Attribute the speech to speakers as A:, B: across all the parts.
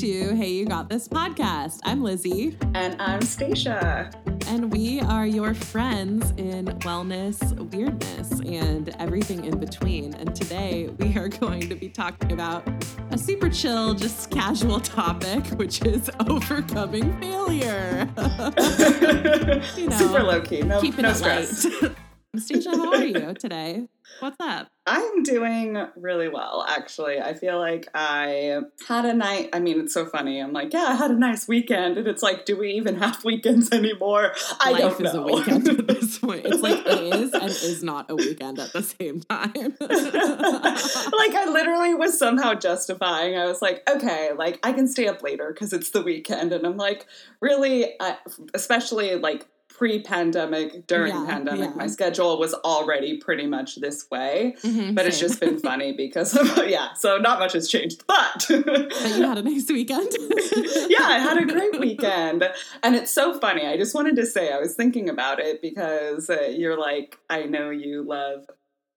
A: to Hey You Got This podcast. I'm Lizzie.
B: And I'm Stacia.
A: And we are your friends in wellness, weirdness, and everything in between. And today we are going to be talking about a super chill, just casual topic, which is overcoming failure.
B: you know, super low key, no, keeping no stress.
A: Light. Stacia, how are you today? What's up?
B: I'm doing really well, actually. I feel like I had a night. I mean, it's so funny. I'm like, yeah, I had a nice weekend. And it's like, do we even have weekends anymore? I
A: Life
B: don't know.
A: is a weekend at this point. It's like it is and is not a weekend at the same time.
B: like, I literally was somehow justifying. I was like, okay, like, I can stay up later because it's the weekend. And I'm like, really, I, especially like pre-pandemic during yeah, pandemic yeah. my schedule was already pretty much this way mm-hmm, but same. it's just been funny because of, yeah so not much has changed but,
A: but you had a nice weekend
B: yeah i had a great weekend and it's so funny i just wanted to say i was thinking about it because uh, you're like i know you love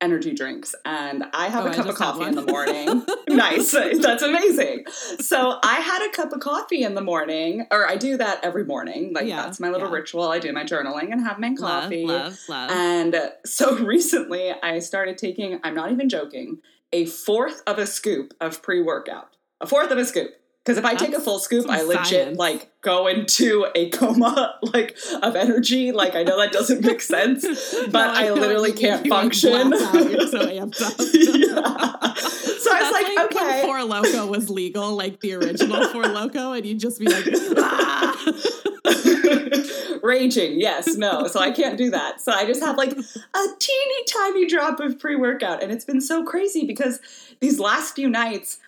B: energy drinks and I have oh, a cup of coffee in the morning. nice. That's amazing. So I had a cup of coffee in the morning, or I do that every morning. Like yeah, that's my little yeah. ritual. I do my journaling and have my coffee.
A: Love, love, love.
B: And so recently I started taking, I'm not even joking, a fourth of a scoop of pre workout. A fourth of a scoop. Because if I take a full scoop, I legit science. like go into a coma like of energy. Like I know that doesn't make sense, but no, I, I literally can't function.
A: Like You're so amped up.
B: yeah. So I was like,
A: like,
B: okay.
A: Four Loko was legal, like the original Four Loko, and you'd just be like, ah.
B: raging. Yes, no. So I can't do that. So I just have like a teeny tiny drop of pre workout, and it's been so crazy because these last few nights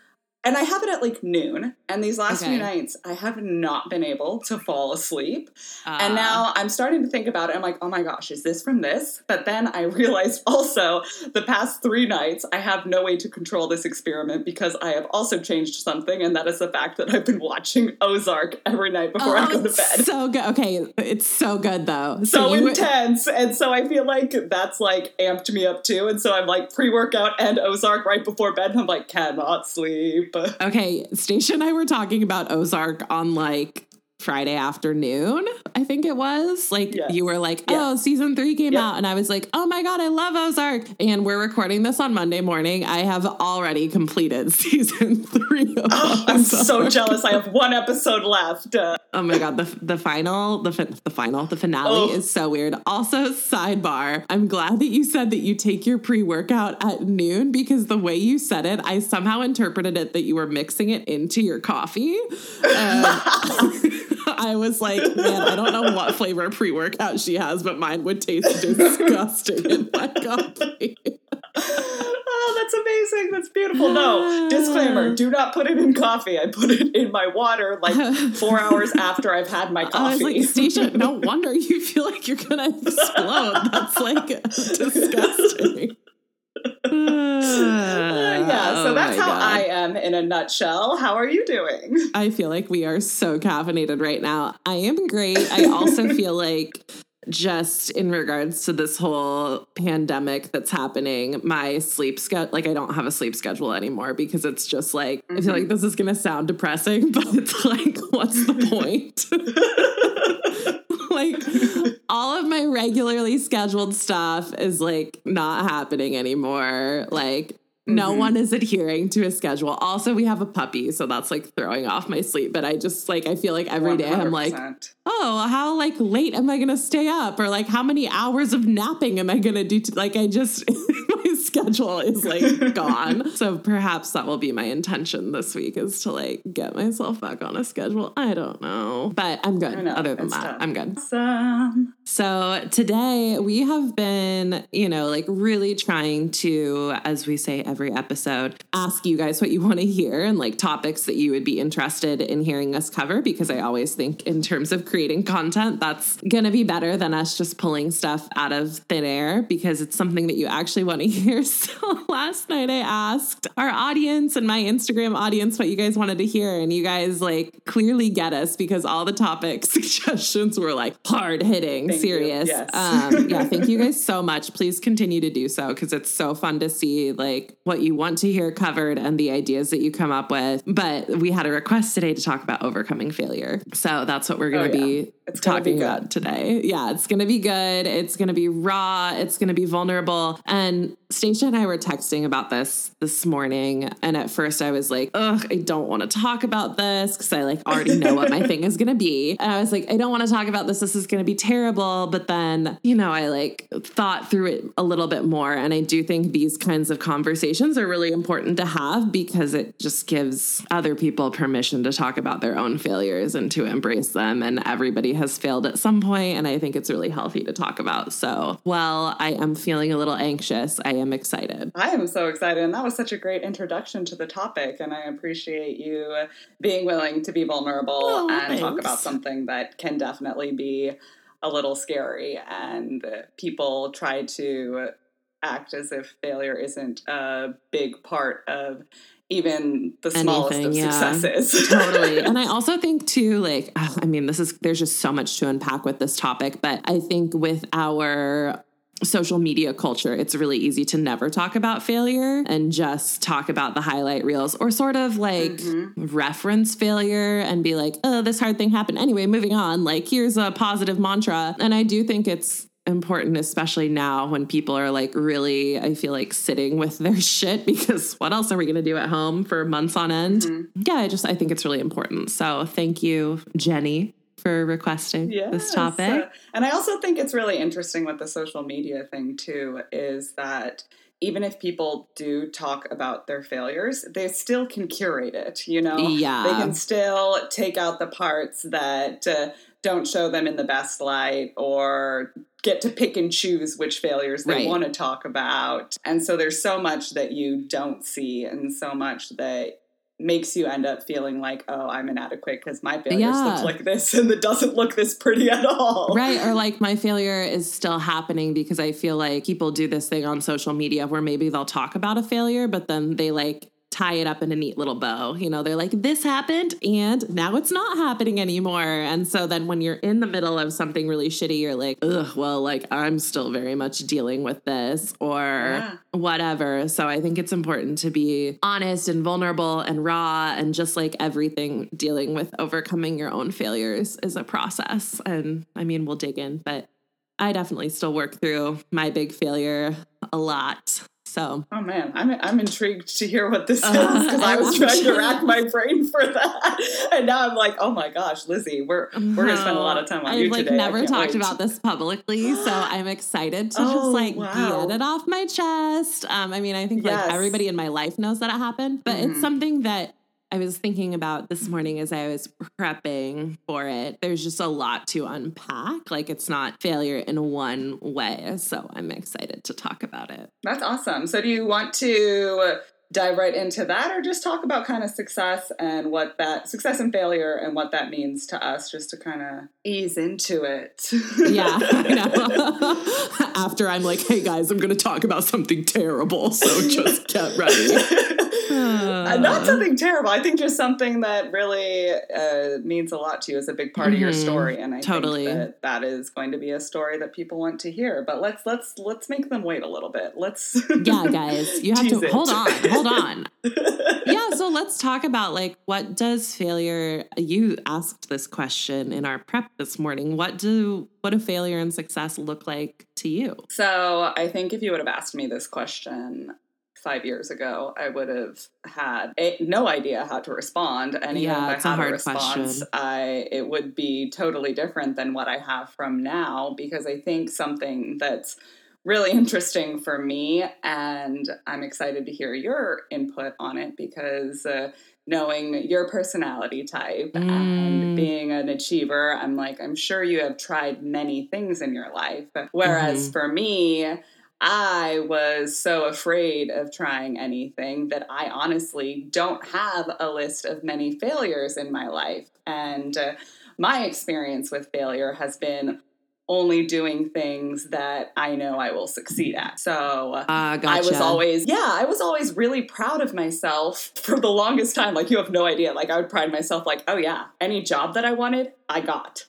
B: and I have it at like noon. And these last okay. few nights, I have not been able to fall asleep. Uh. And now I'm starting to think about it. I'm like, oh my gosh, is this from this? But then I realized also the past three nights, I have no way to control this experiment because I have also changed something. And that is the fact that I've been watching Ozark every night before oh, I go to bed.
A: So good. Okay. It's so good though.
B: So, so intense. and so I feel like that's like amped me up too. And so I'm like pre workout and Ozark right before bed. And I'm like, cannot sleep.
A: Okay, Stacia and I were talking about Ozark on like Friday afternoon, I think it was. Like yes. you were like, oh, yes. season three came out. And I was like, oh my God, I love Ozark. And we're recording this on Monday morning. I have already completed season three of oh,
B: I'm so jealous. I have one episode left. Uh,
A: oh my God. The, the final, the, the final, the finale oh. is so weird. Also, sidebar, I'm glad that you said that you take your pre workout at noon because the way you said it, I somehow interpreted it that you were mixing it into your coffee. I was like, man, I don't know what flavor pre workout she has, but mine would taste disgusting in my coffee.
B: oh, that's amazing. That's beautiful. No, disclaimer do not put it in coffee. I put it in my water like four hours after I've had my coffee. I was
A: like, Stacia, no wonder you feel like you're going to explode. That's like disgusting.
B: Yeah, so oh that's how God. I am in a nutshell. How are you doing?
A: I feel like we are so caffeinated right now. I am great. I also feel like just in regards to this whole pandemic that's happening, my sleep schedule, like I don't have a sleep schedule anymore because it's just like, mm-hmm. I feel like mm-hmm. this is going to sound depressing, but it's like, what's the point? Like all of my regularly scheduled stuff is like not happening anymore. Like no mm-hmm. one is adhering to a schedule. Also, we have a puppy, so that's like throwing off my sleep. But I just like I feel like every day i am like, oh, how like late am I gonna stay up, or like how many hours of napping am I gonna do? To, like I just my schedule is like gone. So perhaps that will be my intention this week is to like get myself back on a schedule. I don't know, but I'm good. Other than that, tough. I'm good.
B: Awesome.
A: So today we have been, you know, like really trying to, as we say every episode, ask you guys what you want to hear and like topics that you would be interested in hearing us cover because I always think in terms of creating content, that's going to be better than us just pulling stuff out of thin air because it's something that you actually want to hear. So last night I asked our audience and my Instagram audience what you guys wanted to hear. And you guys like clearly get us because all the topic suggestions were like hard hitting, serious.
B: Yes.
A: um, yeah, thank you guys so much. Please continue to do so because it's so fun to see like what you want to hear covered and the ideas that you come up with. But we had a request today to talk about overcoming failure. So that's what we're going to
B: Oh, yeah.
A: be
B: It's
A: talking about today. Yeah, it's going to be good. It's going to be raw. It's going to be vulnerable. And Stacia and I were texting about this this morning. And at first I was like, ugh, I don't want to talk about this because I like already know what my thing is going to be. And I was like, I don't want to talk about this. This is going to be terrible. But then, you know, I like thought through it a little bit more. And I do think these kinds of conversations are really important to have because it just gives other people permission to talk about their own failures and to embrace them. And everybody has failed at some point, And I think it's really healthy to talk about. So while I am feeling a little anxious, I am excited.
B: I am so excited. And that was such a great introduction to the topic. And I appreciate you being willing to be vulnerable
A: Oh,
B: and talk about something that can definitely be a little scary. And people try to act as if failure isn't a big part of even the smallest
A: Anything,
B: of
A: yeah.
B: successes.
A: totally. And I also think too, like, I mean, this is there's just so much to unpack with this topic, but I think with our social media culture, it's really easy to never talk about failure and just talk about the highlight reels or sort of like
B: Mm-hmm.
A: reference failure and be like, oh, this hard thing happened. Anyway, moving on. Like, here's a positive mantra. And I do think it's important, especially now when people are like really, I feel like sitting with their shit because what else are we going to do at home for months on end?
B: Mm-hmm.
A: Yeah, I just, I think it's really important. So thank you, Jenny, for requesting this topic.
B: Uh, and I also think it's really interesting with the social media thing too is that even if people do talk about their failures, they still can curate it, you know?
A: Yeah.
B: They can still take out the parts that uh, don't show them in the best light or get to pick and choose which failures they
A: Right.
B: want to talk about. And so there's so much that you don't see and so much that makes you end up feeling like, oh, I'm inadequate because my failures
A: Yeah.
B: look like this and it doesn't look this pretty at all.
A: Right. Or like my failure is still happening because I feel like people do this thing on social media where maybe they'll talk about a failure, but then they like tie it up in a neat little bow. You know, they're like, this happened and now it's not happening anymore. And so then when you're in the middle of something really shitty, you're like, ugh, well, like I'm still very much dealing with this or
B: Yeah.
A: whatever. So I think it's important to be honest and vulnerable and raw and just like everything dealing with overcoming your own failures is a process. And I mean, we'll dig in, but I definitely still work through my big failure a lot. So
B: Oh man, I'm I'm intrigued to hear what this is
A: Uh,
B: because I was trying to rack my brain for that, and now I'm like, oh my gosh, Lizzie, we're we're gonna spend a lot of time on
A: I've
B: you
A: like
B: today.
A: Never talked
B: wait.
A: about this publicly, so I'm excited to
B: Oh,
A: just like
B: wow.
A: get it off my chest. Um, I mean, I think
B: Yes.
A: like everybody in my life knows that it happened, but
B: Mhm.
A: it's something that I was thinking about this mm-hmm. morning as I was prepping for it. There's just a lot to unpack. Like it's not failure in one way, so I'm excited to talk about it.
B: That's awesome. So, do you want to dive right into that, or just talk about kind of success and what that success and failure and what that means to us, just to kind of ease into it?
A: Yeah, I know. After I'm like, hey guys, I'm going to talk about something terrible, so just get ready.
B: Uh, not something terrible. I think just something that really uh, means a lot to you is a big part of your
A: Mhm.
B: story, and I
A: Totally.
B: think that that is going to be a story that people want to hear. But let's let's let's make them wait a little bit. Let's
A: yeah, guys, you have to
B: it.
A: hold on, hold on. yeah, so let's talk about like what does failure you asked this question in our prep this morning. What do what do failure and success look like to you?
B: So I think if you would have asked me this question five years ago, I would have had a, no idea how to respond. And even
A: Yeah,
B: if I
A: a
B: had a,
A: hard
B: response,
A: question.
B: I it would be totally different than what I have from now because I think something that's really interesting for me and I'm excited to hear your input on it because uh, knowing your personality type
A: Mm.
B: and being an achiever, I'm like, I'm sure you have tried many things in your life. Whereas
A: Mhm.
B: for me, I was so afraid of trying anything that I honestly don't have a list of many failures in my life. And uh, my experience with failure has been only doing things that I know I will succeed at. So
A: uh, gotcha.
B: I was always, yeah, I was always really proud of myself for the longest time. Like, you have no idea. Like, I would pride myself, like, oh, yeah, any job that I wanted, I got.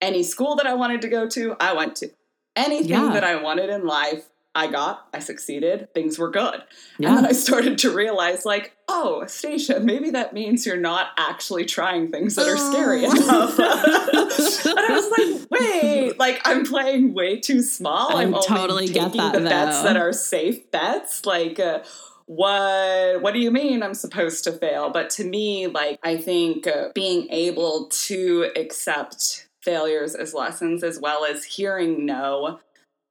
B: Any school that I wanted to go to, I went to. Anything yeah. that I wanted in life, I got, I succeeded, things were good. Yeah. And then I started to realize, like, oh, Stacia, maybe that means you're not actually trying things that are scary enough. and I was like, wait, like I'm playing way too small.
A: I am totally
B: taking
A: get that,
B: the
A: though.
B: bets that are safe bets. Like, uh, what what do you mean i'm supposed to fail but to me like i think uh, being able to accept failures as lessons as well as hearing no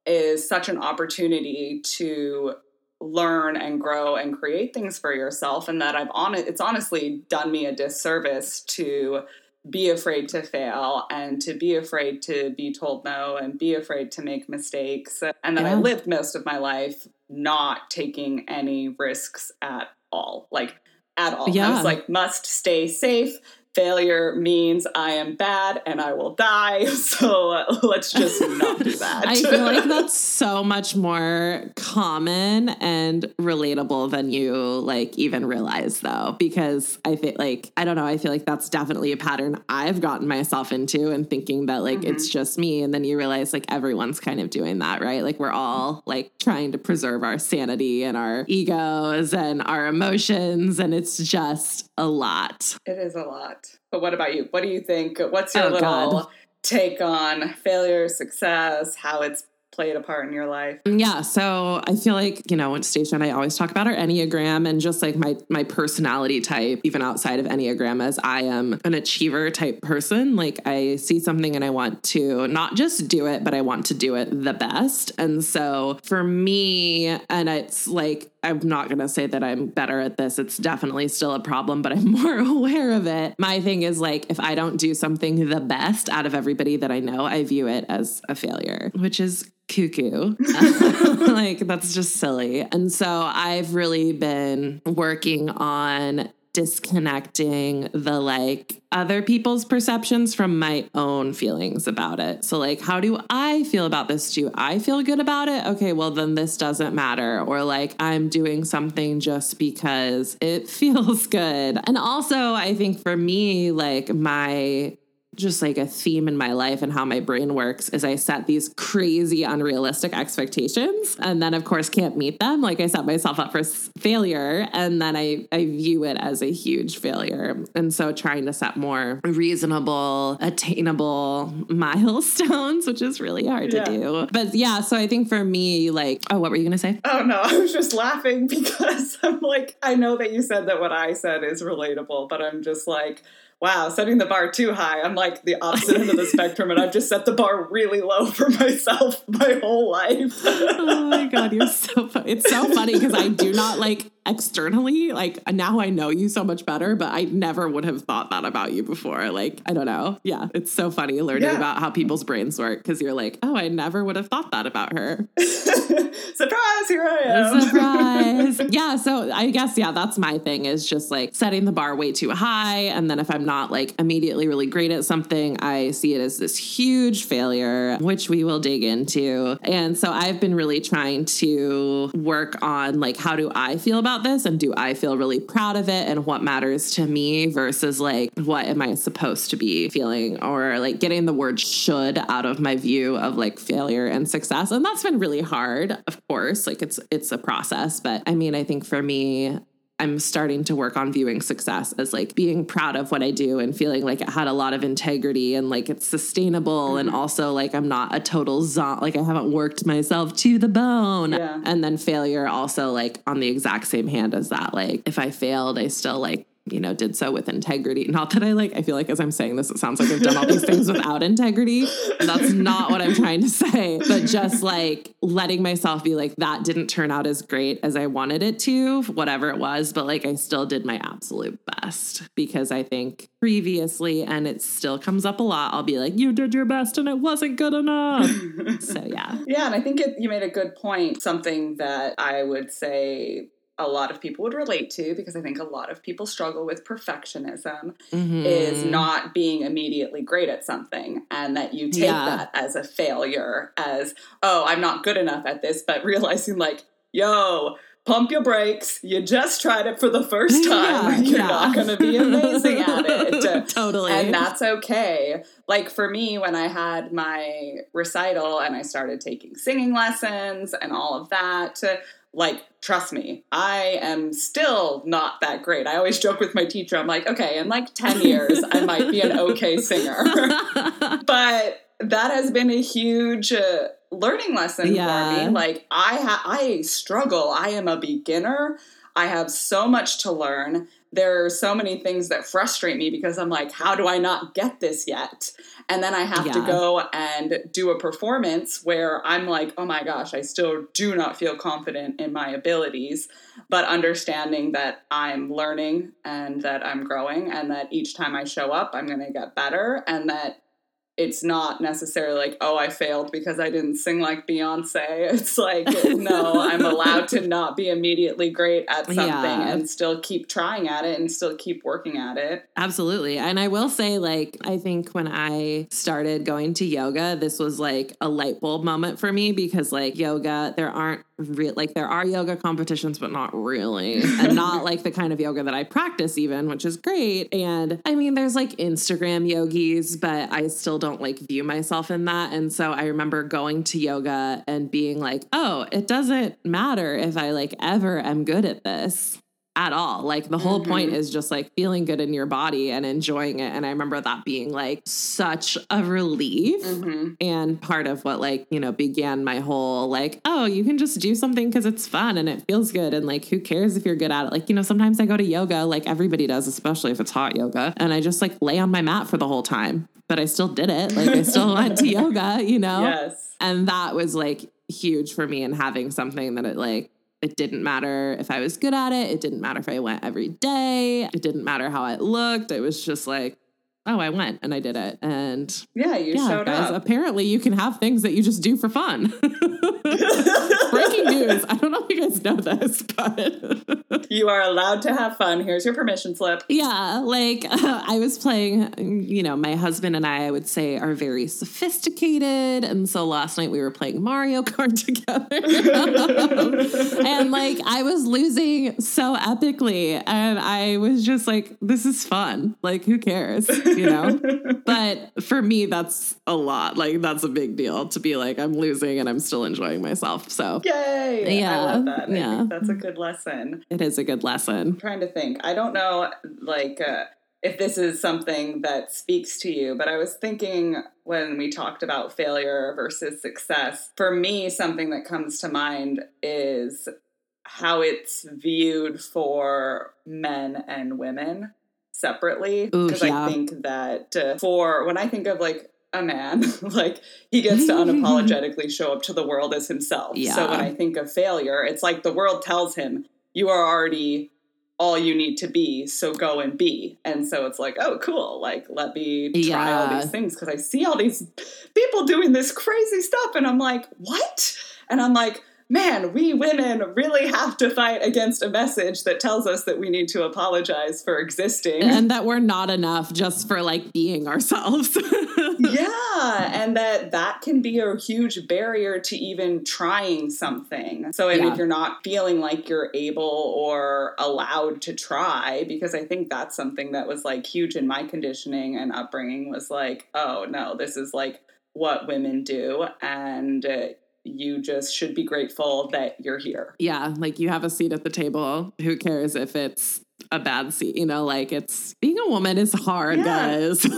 B: is such an opportunity to learn and grow and create things for yourself and that I've on it's honestly done me a disservice to be afraid to fail and to be afraid to be told no and be afraid to make mistakes and that yeah. I lived most of my life not taking any risks at all like at all yeah. I was like must stay safe failure means I am bad and I will die. So uh, let's just not do that.
A: I feel like that's so much more common and relatable than you like even realize though because I feel like I don't know, I feel like that's definitely a pattern I've gotten myself into and thinking that like mm-hmm. it's just me and then you realize like everyone's kind of doing that, right? Like we're all like trying to preserve our sanity and our egos and our emotions and it's just a lot.
B: It is a lot. But what about you? What do you think? What's your oh, little God. take on failure, success, how it's played a part in your life?
A: Mm, yeah. So I feel like, you know, at Station, I always talk about our Enneagram and just like my my personality type, even outside of Enneagram, as I am an achiever type person. Like I see something and I want to not just do it, but I want to do it the best. And so for me, and it's like I'm not going to say that I'm better at this. It's definitely still a problem, but I'm more aware of it. My thing is like, if I don't do something the best out of everybody that I know, I view it as a failure, which is cuckoo. like, that's just silly. And so I've really been working on disconnecting the like other people's perceptions from my own feelings about it. So, like, how do I feel about this? Do I feel good about it? Okay, well, then this doesn't matter. Or like, I'm doing something just because it feels good. And also, I think for me, like, my just like a theme in my life and how my brain works is I set these crazy unrealistic expectations and then of course can't meet them. Like I set myself up for failure and then I I view it as a huge failure. And so trying to set more reasonable attainable milestones which is really hard yeah. to do. But yeah so I think for me like oh what were you going to say?
B: Oh no I was just laughing because I'm like I know that you said that what I said is relatable but I'm just like wow, setting the bar too high. I'm like the opposite end of the spectrum, and I've just set the bar really low for myself my whole life.
A: oh my god, you're so funny. It's so funny because I do not like externally like now i know you so much better but i never would have thought that about you before. Like i don't know. Yeah it's so funny learning yeah. about how people's brains work because you're like oh i never would have thought that about her.
B: Surprise here i am.
A: Surprise. Yeah so i guess yeah that's my thing is just like setting the bar way too high and then if i'm not like immediately really great at something i see it as this huge failure which we will dig into. And so i've been really trying to work on like how do i feel about about this and do I feel really proud of it and what matters to me versus like what am I supposed to be feeling or like getting the word should out of my view of like failure and success. And that's been really hard, of course. Like it's it's a process, but I mean, I think for me I'm starting to work on viewing success as like being proud of what I do and feeling like it had a lot of integrity and like it's sustainable mm-hmm. and also like I'm not a total zon like I haven't worked myself to the bone. Yeah. And then failure also like on the exact same hand as that. Like if I failed, I still like you know, did so with integrity. Not that I like, I feel like as I'm saying this, it sounds like I've done all these things without integrity. That's not what I'm trying to say. But just like letting myself be like, that didn't turn out as great as I wanted it to, whatever it was. But like, I still did my absolute best because I think previously, and it still comes up a lot, I'll be like, you did your best and it wasn't good enough. so yeah.
B: Yeah. And I think it, you made a good point. Something that I would say a lot of people would relate to because I think a lot of people struggle with perfectionism
A: Mhm.
B: is not being immediately great at something and that you take
A: Yeah.
B: that as a failure as oh I'm not good enough at this but realizing like yo pump your brakes you just tried it for the first time
A: Yeah,
B: you're
A: yeah.
B: not going to be amazing at it
A: totally.
B: and that's okay. Like for me, when I had my recital and I started taking singing lessons and all of that, like, trust me, I am still not that great. I always joke with my teacher, I'm like, okay, in like 10 years, I might be an okay singer. but that has been a huge uh, learning lesson
A: Yeah.
B: for me. Like, I, ha- I struggle. I am a beginner. I have so much to learn there are so many things that frustrate me because I'm like, how do I not get this yet? And then I have to go and do a performance where I'm like, oh my gosh, I still do not feel confident in my abilities, but understanding that I'm learning and that I'm growing and that each time I show up, I'm going to get better and that it's not necessarily like, oh, I failed because I didn't sing like Beyonce. It's like, no, I'm allowed to not be immediately great at something
A: Yeah.
B: and still keep trying at it and still keep working at it.
A: Absolutely. And I will say, like, I think when I started going to yoga, this was like a light bulb moment for me because, like, yoga, there aren't real, like, there are yoga competitions, but not really. and not like the kind of yoga that I practice, even, which is great. And I mean, there's like Instagram yogis, but I still don't like view myself in that. And so I remember going to yoga and being like, oh, it doesn't matter if I like ever am good at this at all. Like the whole point
B: Mhm.
A: is just like feeling good in your body and enjoying it. And I remember that being like such a relief.
B: hmm
A: And part of what, like, you know, began my whole, like, oh, you can just do something because it's fun and it feels good. And, like, who cares if you're good at it? Like, you know, sometimes I go to yoga, like everybody does, especially if it's hot yoga. And I just, like, lay on my mat for the whole time. But I still did it. Like, I still went to yoga, you know?
B: Yes.
A: And that was, like, huge for me and having something that it, like, it didn't matter if I was good at it. It didn't matter if I went every day. It didn't matter how I looked. It was just like, oh, I went and I did it. And
B: Yeah, you
A: yeah,
B: showed
A: guys,
B: up.
A: apparently you can have things that you just do for fun. Breaking news. I don't know if you guys know this, but
B: you are allowed to have fun. Here's your permission slip.
A: yeah, like I was playing, you know, my husband and I, I would say, are very sophisticated. And so last night we were playing Mario Kart together. and like I was losing so epically. And I was just like, this is fun. Like, who cares? You know? but for me, that's a lot. Like, that's a big deal to be like, I'm losing and I'm still enjoying myself. So
B: Yay!
A: Yeah,
B: I love that.
A: Yeah.
B: that's a good lesson.
A: it is a good lesson.
B: trying to think. I don't know, like, uh, if this is something that speaks to you, but I was thinking when we talked about failure versus success, for me, something that comes to mind is how it's viewed for men and women separately. Because
A: yeah.
B: I think that uh, for when I think of like a man, like he gets to unapologetically show up to the world as himself. So when I think of failure, it's like the world tells him you are already all you need to be, so go and be. And so it's like, oh, cool. Like, let me try all these things because I see all these people doing this crazy stuff. And I'm like, what? And I'm like, man, we women really have to fight against a message that tells us that we need to apologize for existing.
A: And that we're not enough just for like being ourselves.
B: yeah, and that that can be a huge barrier to even trying something. So and
A: Yeah.
B: if you're not feeling like you're able or allowed to try, because I think that's something that was like huge in my conditioning and upbringing was like, oh no, this is like what women do, and uh, you just should be grateful that you're here.
A: yeah, like you have a seat at the table. Who cares if it's a bad seat? You know, like it's being a woman is hard,
B: Yeah.
A: guys.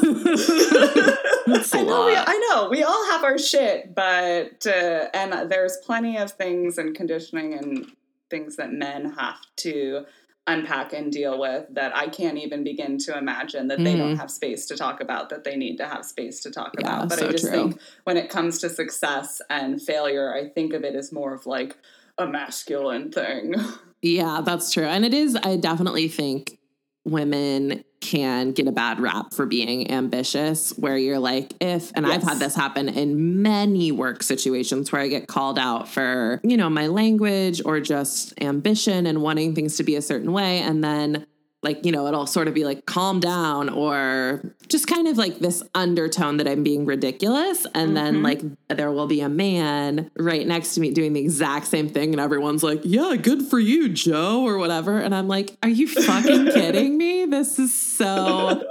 B: I know, we. I know. We all have our shit, but uh, and there's plenty of things and conditioning and things that men have to unpack and deal with that I can't even begin to imagine that they don't hmm. have space to talk about that they need to have space to talk.
A: Yeah,
B: about. But
A: so
B: I just
A: true.
B: think when it comes to success and failure, I think of it as more of like a masculine thing.
A: Yeah, that's true. And it is, I definitely think women can get a bad rap for being ambitious where you're like if and yes. I've had this happen in many work situations where I get called out for you know my language or just ambition and wanting things to be a certain way and then like you know it'll sort of be like calm down or just kind of like this undertone that i'm being ridiculous. And mm-hmm. then like there will be a man right next to me doing the exact same thing. And everyone's like yeah good for you joe or whatever. And i'm like are you fucking kidding me? This is so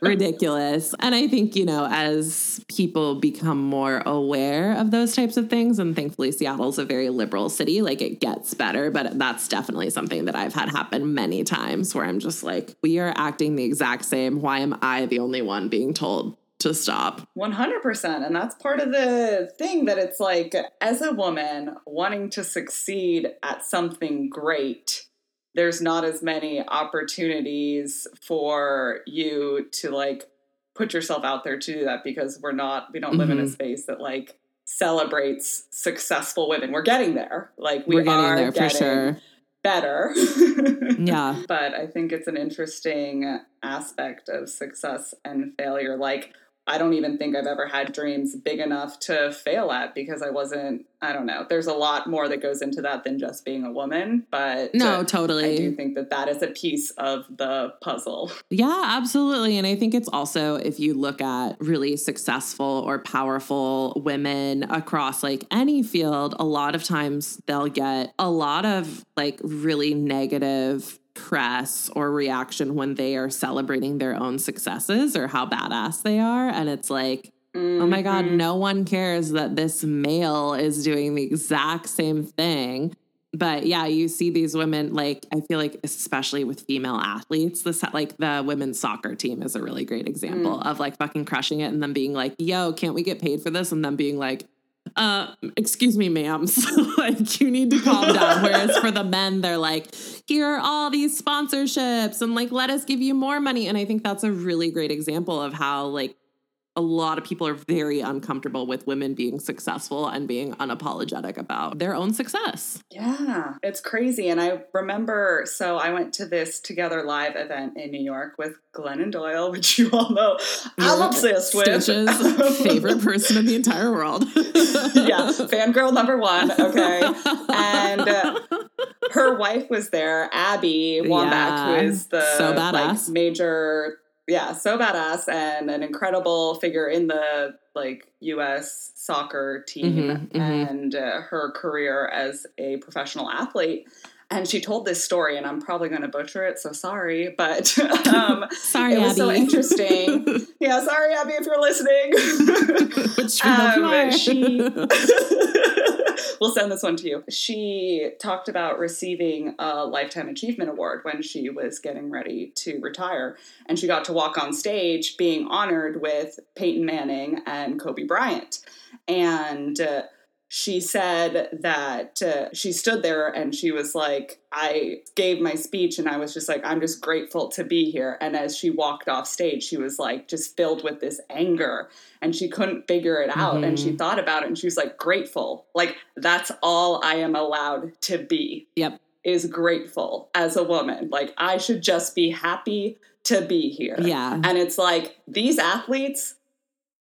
A: ridiculous. And i think you know as people become more aware of those types of things and thankfully seattle's a very liberal city like it gets better but that's definitely something that i've had happen many times where i'm just like, we are acting the exact same. Why am I the only one being told to stop?
B: 100%. And that's part of the thing that it's like, as a woman wanting to succeed at something great, there's not as many opportunities for you to like put yourself out there to do that because we're not, we don't mm-hmm. live in a mm-hmm. space that like celebrates successful women. We're getting there. Like we
A: we're getting
B: are
A: there
B: getting,
A: for sure
B: better.
A: yeah.
B: But I think it's an interesting aspect of success and failure. Like, I don't even think I've ever had dreams big enough to fail at because I wasn't, I don't know. There's a lot more that goes into that than just being a woman. But
A: no, uh, totally.
B: I do think that that is a piece of the puzzle.
A: Yeah, absolutely. And I think it's also, if you look at really successful or powerful women across like any field, a lot of times they'll get a lot of like really negative press or reaction when they are celebrating their own successes or how badass they are. And it's like, mm-hmm. oh my God, mm-hmm. no one cares that this male is doing the exact same thing. But yeah, you see these women, like, I feel like, especially with female athletes, this, like, the women's soccer team is a really great example mm. of like fucking crushing it and then being like, yo, can't we get paid for this? And then being like, uh, excuse me, ma'am. like, you need to calm down. Whereas for the men, they're like, here are all these sponsorships and like, let us give you more money. And I think that's a really great example of how, like, a lot of people are very uncomfortable with women being successful and being unapologetic about their own success.
B: Yeah, it's crazy. And I remember, so I went to this Together Live event in New York with Glennon Doyle, which you all know I'm obsessed with.
A: Stitch's favorite person in the entire world.
B: yeah, fangirl number one. Okay. And uh, her wife was there, Abby Wambach, yeah, who is the
A: so badass.
B: Like, major yeah, so badass and an incredible figure in the like U.S. soccer team mm-hmm, mm-hmm. and uh, her career as a professional athlete. And she told this story, and I'm probably going to butcher it, so sorry. But um,
A: sorry,
B: it was
A: Abby.
B: so interesting. yeah, sorry, Abby, if you're listening.
A: Which um,
B: she we'll send this one to you. She talked about receiving a Lifetime Achievement Award when she was getting ready to retire. And she got to walk on stage being honored with Peyton Manning and Kobe Bryant. And uh, she said that uh, she stood there and she was like, I gave my speech and I was just like, I'm just grateful to be here. And as she walked off stage, she was like, just filled with this anger and she couldn't figure it out. Mm-hmm. And she mm-hmm. thought about it and she was like, grateful. Like, that's all I am allowed to be.
A: Yep.
B: Is grateful as a woman. Like, I should just be happy to be here.
A: Yeah.
B: And it's like, these athletes,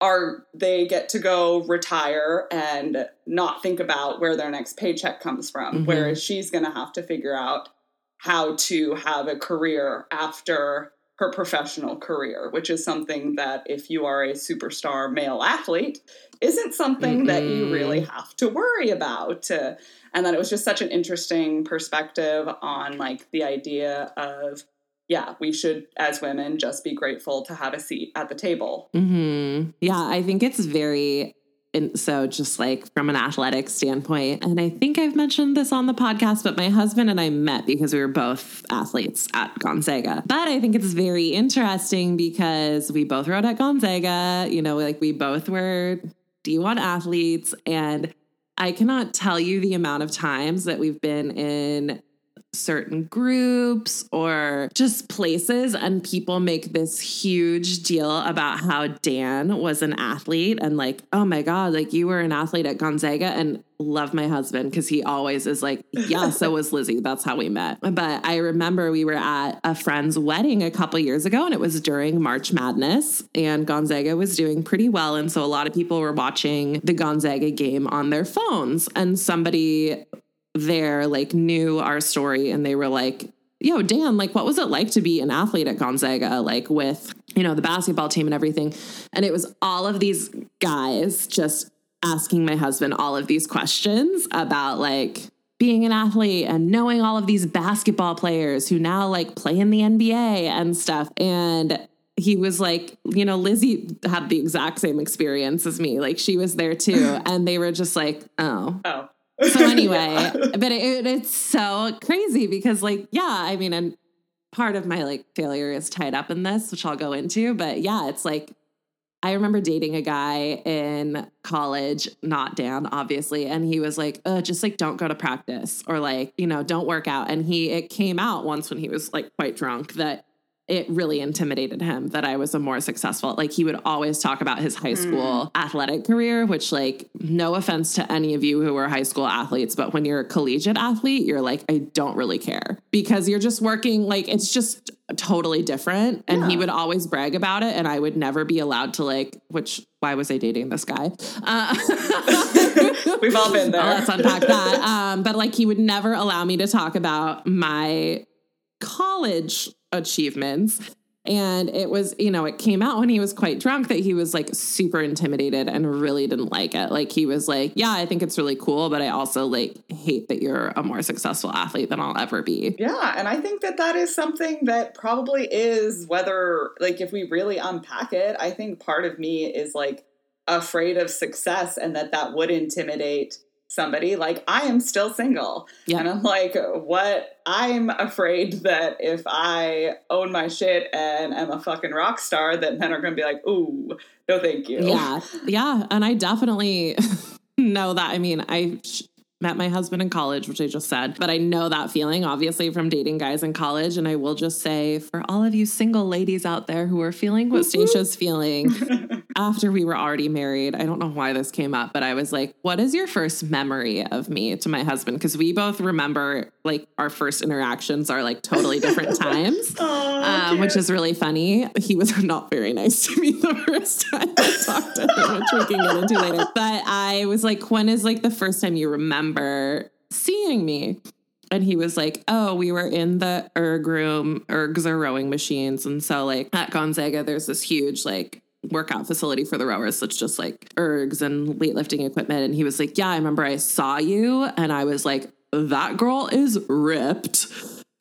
B: are they get to go retire and not think about where their next paycheck comes from mm-hmm. whereas she's going to have to figure out how to have a career after her professional career which is something that if you are a superstar male athlete isn't something mm-hmm. that you really have to worry about uh, and that it was just such an interesting perspective on like the idea of yeah, we should, as women, just be grateful to have a seat at the table.
A: Mm-hmm. Yeah, I think it's very and so just like from an athletic standpoint and i think i've mentioned this on the podcast but my husband and i met because we were both athletes at gonzaga but i think it's very interesting because we both rowed at gonzaga you know like we both were d1 athletes and i cannot tell you the amount of times that we've been in certain groups or just places and people make this huge deal about how Dan was an athlete and like oh my god like you were an athlete at Gonzaga and love my husband because he always is like yeah so was Lizzie. That's how we met. But I remember we were at a friend's wedding a couple years ago and it was during March Madness and Gonzaga was doing pretty well and so a lot of people were watching the Gonzaga game on their phones. And somebody there like knew our story and they were like, yo, Dan, like, what was it like to be an athlete at Gonzaga, like with, you know, the basketball team and everything? And it was all of these guys just asking my husband all of these questions about like being an athlete and knowing all of these basketball players who now like play in the NBA and stuff. And he was like, you know, Lizzie had the exact same experience as me. Like she was there too. And they were just like, oh.
B: Oh.
A: So anyway, but it, it's so crazy because like, yeah, I mean, and part of my like failure is tied up in this, which I'll go into, but yeah, it's like, I remember dating a guy in college, not Dan, obviously, and he was like, just like don't go to practice or like, you know, don't work out. And he it came out once when he was like quite drunk that it really intimidated him that I was a more successful. Like he would always talk about his high school mm. athletic career, which like no offense to any of you who are high school athletes, but when you're a collegiate athlete, you're like I don't really care because you're just working like it's just totally different and yeah. he would always brag about it and I would never be allowed to like which why was I dating this guy? Uh,
B: We've all been there.
A: let's unpack that. Um, but like he would never allow me to talk about my college achievements. And it was, you know, it came out when he was quite drunk that he was like super intimidated and really didn't like it. Like he was like, Yeah, I think it's really cool, but I also like hate that you're a more successful athlete than I'll ever be.
B: Yeah. And I think that that is something that probably is whether, like, if we really unpack it, I think part of me is like afraid of success and that that would intimidate somebody like i am still single. Yeah. and i'm like what? I'm afraid that if i own my shit and am a fucking rock star that men are gonna be like ooh no thank you.
A: Yeah. Yeah. And i definitely know that. I mean i met my husband in college, which I just said, but I know that feeling obviously from dating guys in college. And I will just say for all of you single ladies out there who are feeling what Stacia's feeling after we were already married, I don't know why this came up, but I was like, what is your first memory of me to my husband? Because we both remember like our first interactions are like totally different times, oh, um, which is really funny. He was not very nice to me the first time I talked to him, which we can get into later. But I was like, when is like the first time you remember? remember seeing me. And he was like, Oh, we were in the erg room. Ergs are rowing machines. And so, like, at Gonzaga, there's this huge, like, workout facility for the rowers. It's just like ergs and weightlifting equipment. And he was like, Yeah, I remember I saw you. And I was like, That girl is ripped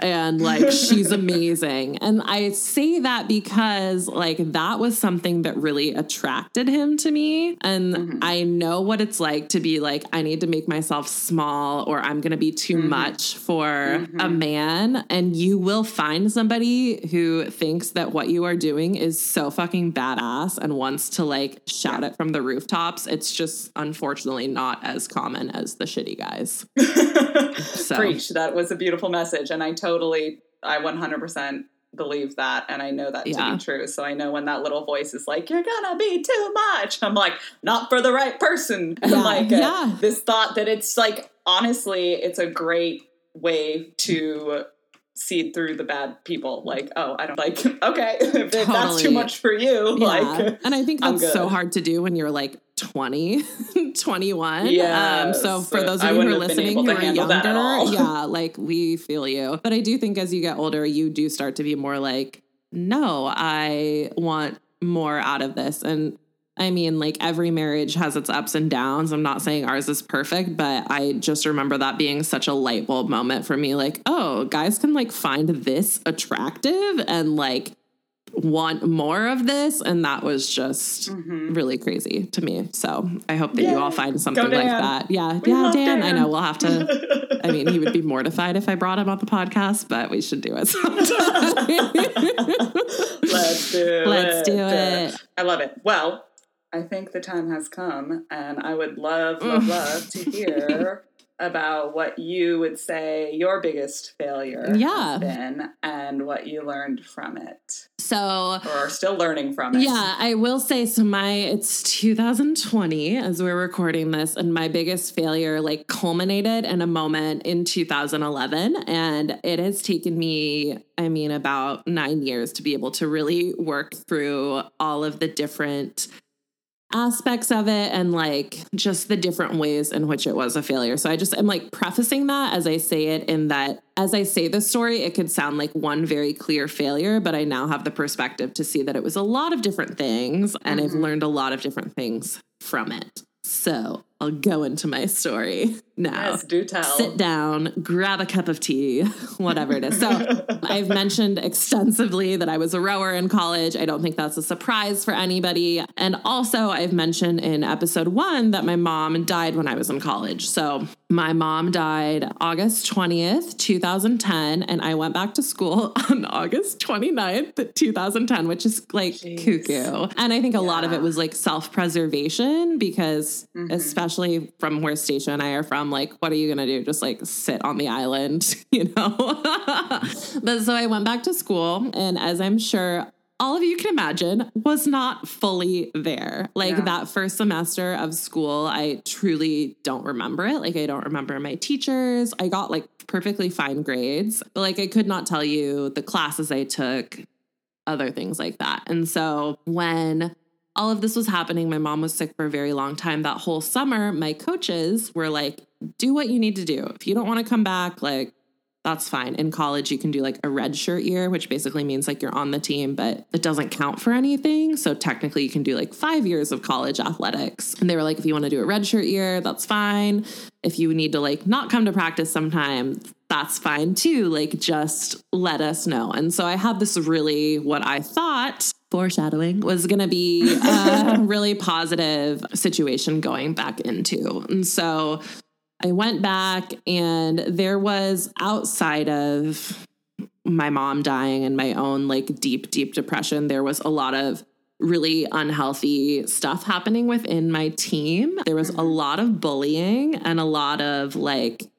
A: and like she's amazing. And I say that because like that was something that really attracted him to me. And mm-hmm. I know what it's like to be like, I need to make myself small or I'm going to be too mm-hmm. much for mm-hmm. a man. And you will find somebody who thinks that what you are doing is so fucking badass and wants to like shout yeah. it from the rooftops. It's just unfortunately not as common as the shitty guys.
B: so. Preach. That was a beautiful message. And I totally totally, I 100% believe that and I know that to be true. So I know when that little voice is like, you're gonna be too much, I'm like, not for the right person. Yeah. like uh, yeah. this thought that it's like, honestly, it's a great way to seed through the bad people. Like, oh, I don't like, okay, if totally. that's too much for you, yeah. like,
A: and I think that's so hard to do when you're like 20, 21. Yeah. Um, so for those of you who are listening who are younger, yeah, like we feel you. But I do think as you get older, you do start to be more like, no, I want more out of this. And I mean, like every marriage has its ups and downs. I'm not saying ours is perfect, but I just remember that being such a light bulb moment for me. Like, oh, guys can like find this attractive and like want more of this and that was just mm-hmm. really crazy to me. So i hope that yeah. you all find something like that. Yeah we yeah dan, dan, i know. We'll have to i mean he would be mortified if i brought him on the podcast but we should do it
B: let's do
A: let's it. do it.
B: I love it. Well i think the time has come and i would love love love to hear about what you would say your biggest failure
A: yeah.
B: has been and what you learned from it.
A: So,
B: or are still learning from it.
A: Yeah, I will say so. My it's 2020 as we're recording this, and my biggest failure like culminated in a moment in 2011, and it has taken me, I mean, about nine years to be able to really work through all of the different aspects of it and like just the different ways in which it was a failure. So I just am like prefacing that as I say it in that as I say the story, it could sound like one very clear failure, but I now have the perspective to see that it was a lot of different things and mm-hmm. I've learned a lot of different things from it. So I'll go into my story now.
B: Yes, do tell.
A: Sit down, grab a cup of tea, whatever it is. So I've mentioned extensively that I was a rower in college. I don't think that's a surprise for anybody. And also, I've mentioned in episode one that my mom died when I was in college. So my mom died August 20th, 2010, and I went back to school on August 29th, 2010, which is like Jeez. cuckoo. And I think a yeah. lot of it was like self preservation because, mm-hmm. especially especially from where Stacia and I are from, like, what are you to do? Just like sit on the island, you know? but so I went back to school, and as I'm sure all of you can imagine, was not fully there. Like yeah. that first semester of school, I truly don't remember it. Like I don't remember my teachers. I got like perfectly fine grades, but like I could not tell you the classes I took, other things like that. And so when all of this was happening. My mom was sick for a very long time. That whole summer, my coaches were like, do what you need to do. If you don't want to come back, like, that's fine. In college, you can do like a red shirt year, which basically means like you're on the team, but it doesn't count for anything. So technically, you can do like five years of college athletics. And they were like, if you want to do a red shirt year, that's fine. If you need to like not come to practice sometime, that's fine too. Like, just let us know. And so I had this really, what I thought foreshadowing was going to be a really positive situation going back into. And so I went back, and there was outside of my mom dying and my own like deep, deep depression, there was a lot of really unhealthy stuff happening within my team. There was a mm-hmm. lot of bullying and a lot of like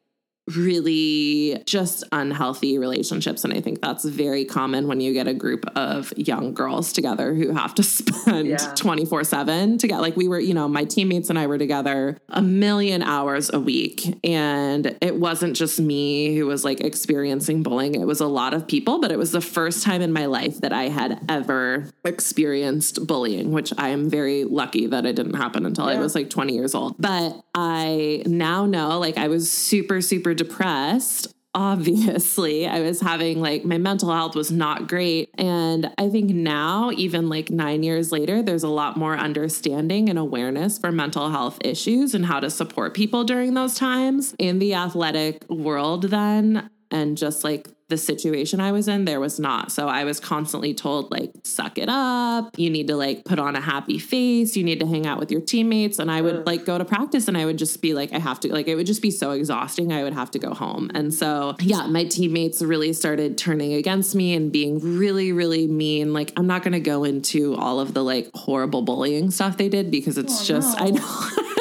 A: really just unhealthy relationships. And I think that's very common when you get a group of young girls together who have to spend 24 yeah. 7 to get like we were, you know, my teammates and I were together a million hours a week. And it wasn't just me who was like experiencing bullying, it was a lot of people, but it was the first time in my life that I had ever experienced bullying, which I am very lucky that it didn't happen until yeah. I was like 20 years old. But I now know like I was super, super depressed obviously. I was having like my mental health was not great. And i think now even like 9 years later there's a lot more understanding and awareness for mental health issues and how to support people during those times. In the athletic world then and just like the situation I was in, there was not. So I was constantly told, like, suck it up. You need to like put on a happy face. You need to hang out with your teammates. And I would like go to practice and I would just be like, I have to, like, it would just be so exhausting. I would have to go home. And so, yeah, my teammates really started turning against me and being really, really mean. Like, I'm not going to go into all of the like horrible bullying stuff they did because it's oh, just, no. I know.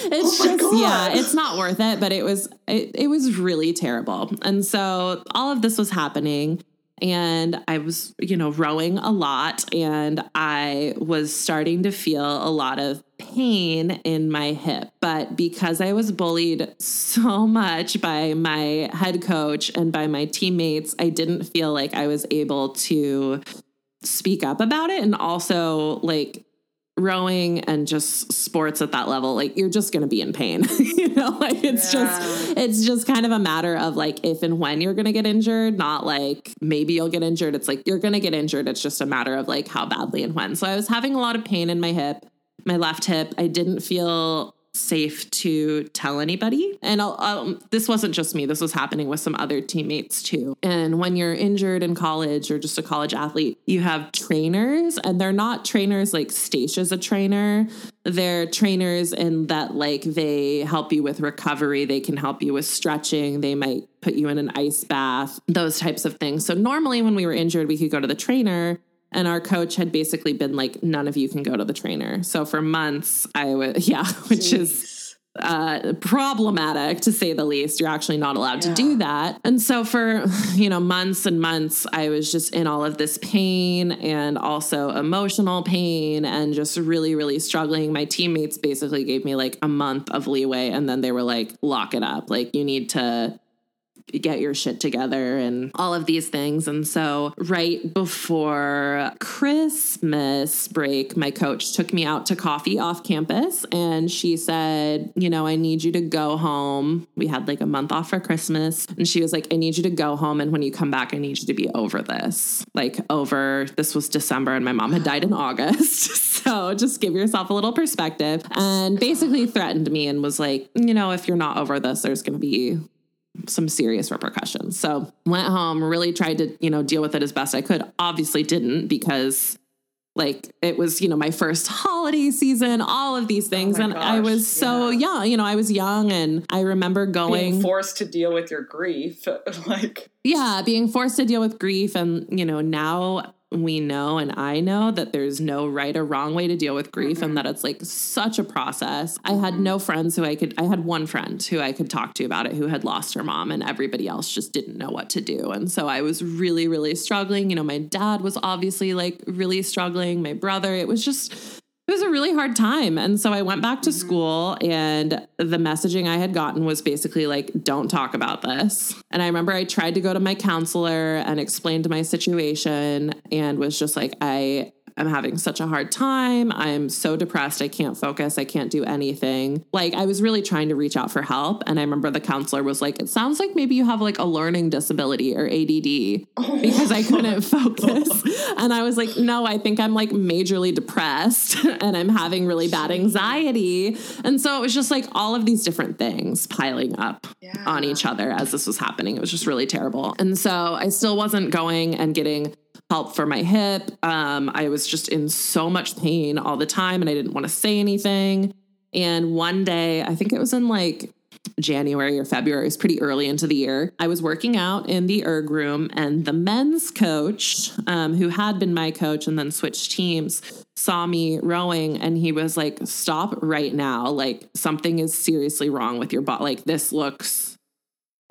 A: it's oh just yeah, it's not worth it. But it was it, it was really terrible. And so all of this was happening and I was, you know, rowing a lot and I was starting to feel a lot of pain in my hip. But because I was bullied so much by my head coach and by my teammates, I didn't feel like I was able to speak up about it and also like rowing and just sports at that level like you're just going to be in pain you know? Like it's yeah. just it's just kind of a matter of like if and when you're going to get injured not like maybe you'll get injured. It's like you're going to get injured. It's just a matter of like how badly and when. So i was having a lot of pain in my hip my left hip. I didn't feel safe to tell anybody. And I'll, I'll, this wasn't just me, this was happening with some other teammates too. And when you're injured in college or just a college athlete, you have trainers, and they're not trainers like Stacia's a trainer. They're trainers in that, like, they help you with recovery, they can help you with stretching, they might put you in an ice bath, those types of things. So, normally when we were injured, we could go to the trainer and our coach had basically been like, none of you can go to the trainer. So for months, I was, yeah, which is uh, problematic to say the least. You're actually not allowed
B: Yeah.
A: to do that. And so for, you know, months and months, I was just in all of this pain and also emotional pain and just really, really struggling. My teammates basically gave me like a month of leeway and then they were like, lock it up. Like, you need to get your shit together and all of these things. And so, right before Christmas break, my coach took me out to coffee off campus and she said, You know, I need you to go home. We had like a month off for Christmas. And she was like, I need you to go home. And when you come back, I need you to be over this. Like, over this was December and my mom had died in August. so, just give yourself a little perspective. And basically threatened me and was like, You know, if you're not over this, there's going to be some serious repercussions. So went home, really tried to, you know, deal with it as best I could. Obviously didn't because like it was, you know, my first holiday season, all of these things.
B: Oh my
A: and I was so
B: yeah.
A: young, you know, I was young and I remember going
B: Being forced to deal with your grief, like
A: yeah, being forced to deal with grief. And, you know, now we know and I know that there's no right or wrong way to deal with grief and that mm-hmm. it's like such a process. I had mm-hmm. no friends who I could, I had one friend who I could talk to about it who had lost her mom and everybody else just didn't know what to do. And so I was really, really struggling. You know, my dad was obviously like really struggling, my brother, it was just, it was a really hard time. And so I went back to mm-hmm. school, and the messaging I had gotten was basically like, don't talk about this. And I remember I tried to go to my counselor and explained my situation and was just like, I. I'm having such a hard time. I'm so depressed. I can't focus. I can't do anything. Like, I was really trying to reach out for help. And I remember the counselor was like, It sounds like maybe you have like a learning disability or ADD because I couldn't focus. And I was like, no, I think I'm like majorly depressed and I'm having really bad anxiety. And so it was just like all of these different things piling up
B: Yeah.
A: on each other as this was happening. It was just really terrible. And so I still wasn't going and getting help for my hip. Um, I was just in so much pain all the time and I didn't want to say anything. And one day, I think it was in like January or February, it was pretty early into the year. I was working out in the erg room, and the men's coach, um, who had been my coach and then switched teams, saw me rowing and he was like, Stop right now. Like, something is seriously wrong with your body. Like, this looks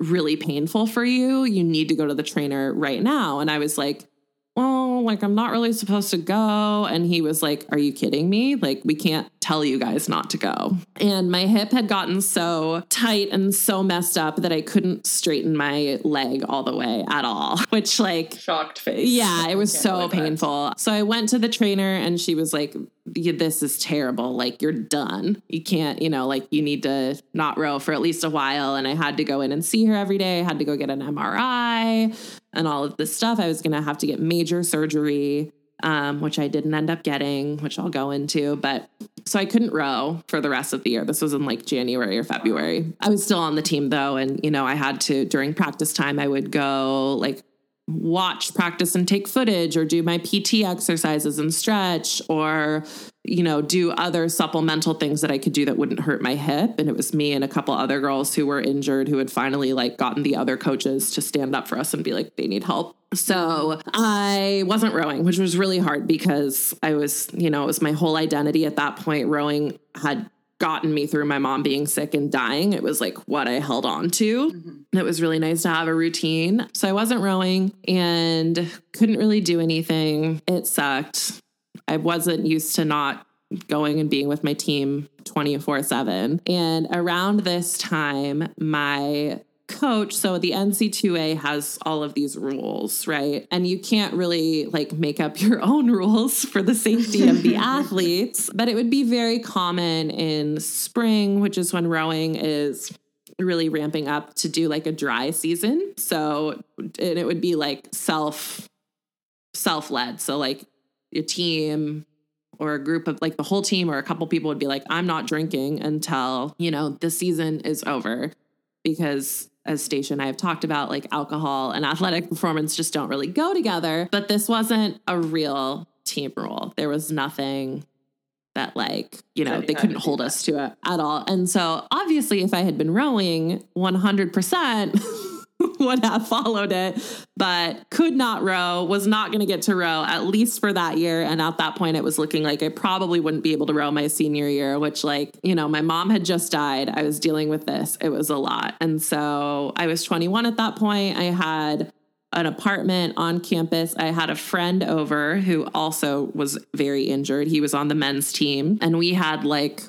A: really painful for you. You need to go to the trainer right now. And I was like, well, like I'm not really supposed to go. And he was like, Are you kidding me? Like, we can't tell you guys not to go. And my hip had gotten so tight and so messed up that I couldn't straighten my leg all the way at all, which, like,
B: shocked face.
A: yeah, it was so
B: believe that.
A: painful. So I went to the trainer and she was like, "Yeah, This is terrible. Like, you're done. You can't, you know, like, you need to not row for at least a while. And I had to go in and see her every day. I had to go get an MRI and all of this stuff. I was going to have to get major surgery, um, which I didn't end up getting, which I'll go into. But so I couldn't row for the rest of the year. This was in like January or February. I was still on the team though. And, you know, I had to, during practice time, I would go like watch practice and take footage or do my PT exercises and stretch or you know do other supplemental things that I could do that wouldn't hurt my hip and it was me and a couple other girls who were injured who had finally like gotten the other coaches to stand up for us and be like they need help so I wasn't rowing which was really hard because I was you know it was my whole identity at that point rowing had gotten me through my mom being sick and dying. It was like what I held on to. And it was really nice to have a routine. So I wasn't rowing and couldn't really do anything. It sucked. I wasn't used to not going and being with my team 24 7. And around this time, my coach so the NC2A has all of these rules right? And you can't really like make up your own rules for the safety of the athletes. But it would be very common in spring which is when rowing is really ramping up to do like a dry season. So and it would be like self self led so like your team or a group of like the whole team or a couple people would be like I'm not drinking until you know the season is over. Because as Stacia and I have talked about like alcohol and athletic performance just don't really go together. But this wasn't a real team rule. There was nothing that like you know they couldn't hold us to it at all. And so obviously if I had been rowing 100% would have followed it, but could not row, was not going to get to row at least for that year. And at that point, it was looking like I probably wouldn't be able to row my senior year, which, like, you know, my mom had just died. I was dealing with this. It was a lot. And so I was 21 at that point. I had an apartment on campus. I had a friend over who also was very injured. He was on the men's team, and we had like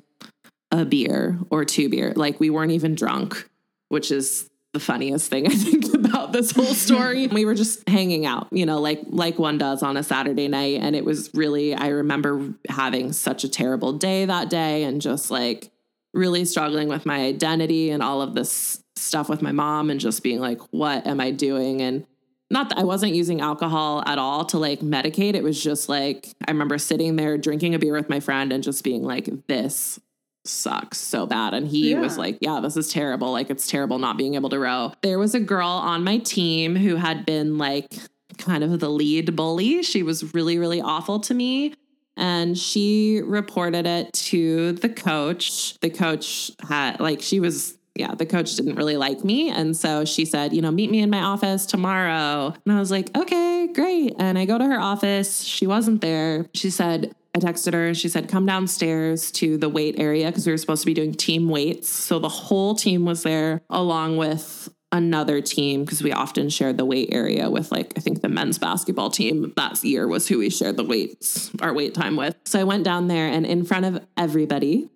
A: a beer or two beer. Like we weren't even drunk, which is the funniest thing I think about this whole story. we were just hanging out, you know, like like one does on a Saturday night and it was really I remember having such a terrible day that day and just like really struggling with my identity and all of this stuff with my mom and just being like what am I doing and not that I wasn't using alcohol at all to like medicate. It was just like I remember sitting there drinking a beer with my friend and just being like, this sucks so bad. And he yeah. was like, yeah, this is terrible. Like, it's terrible not being able to row. There was a girl on my team who had been like kind of the lead bully. She was really, really awful to me. And she reported it to the coach. The coach had, like, she was yeah, the coach didn't really like me. And so she said, you know, meet me in my office tomorrow. And I was like, okay, great. And I go to her office. She wasn't there. She said, I texted her and she said, come downstairs to the weight area because we were supposed to be doing team weights. So the whole team was there along with another team because we often shared the weight area with like I think the men's basketball team that year was who we shared the weights our weight time with. So I went down there and in front of everybody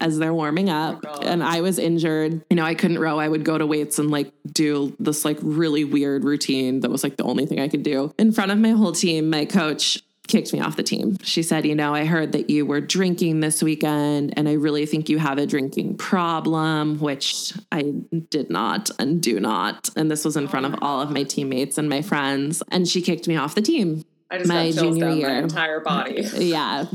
A: as they're warming oh up oh and I was injured. You know, I couldn't row. I would go to weights and like do this like really weird routine that was like the only thing I could do. In front of my whole team, my coach kicked me off the team. She said, You know, I heard that you were drinking this weekend, and I really think you have a drinking problem, which I did not and do not. And this was in front of all of my teammates and my friends. And she kicked me off the team.
B: I just my junior year. My entire body.
A: yeah.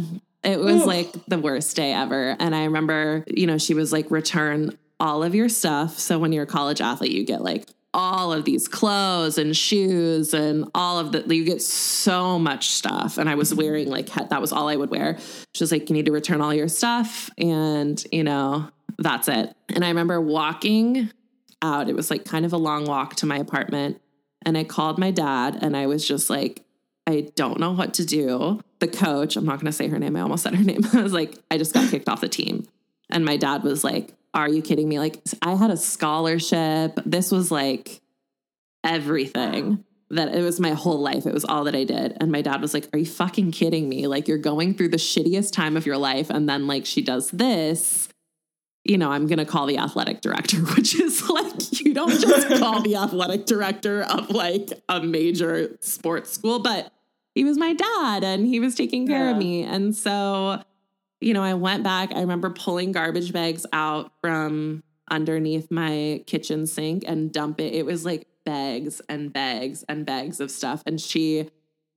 A: It was Ooh. like the worst day ever. And I remember, you know, she was like, return all of your stuff. So when you're a college athlete, you get like all of these clothes and shoes and all of the you get so much stuff. And i was mm-hmm. wearing like that was all i would wear. She was like you need to return all your stuff. And you know that's it. And i remember walking out. It was like kind of a long walk to my apartment. And i called my dad and i was just like i don't know what to do. The coach i'm not going to say her name i almost said her name i was like i just got kicked off the team. And my dad was like are you kidding me? Like, I had a scholarship. This was like everything that it was my whole life. It was all that I did. And my dad was like, Are you fucking kidding me? Like, you're going through the shittiest time of your life. And then, like, she does this. You know, I'm going to call the athletic director, which is like, you don't just call the athletic director of like a major sports school, but he was my dad and he was taking care yeah. of me. And so you know, I went back. I remember pulling garbage bags out from underneath my kitchen sink and dump it. It was like bags and bags and bags of stuff. And she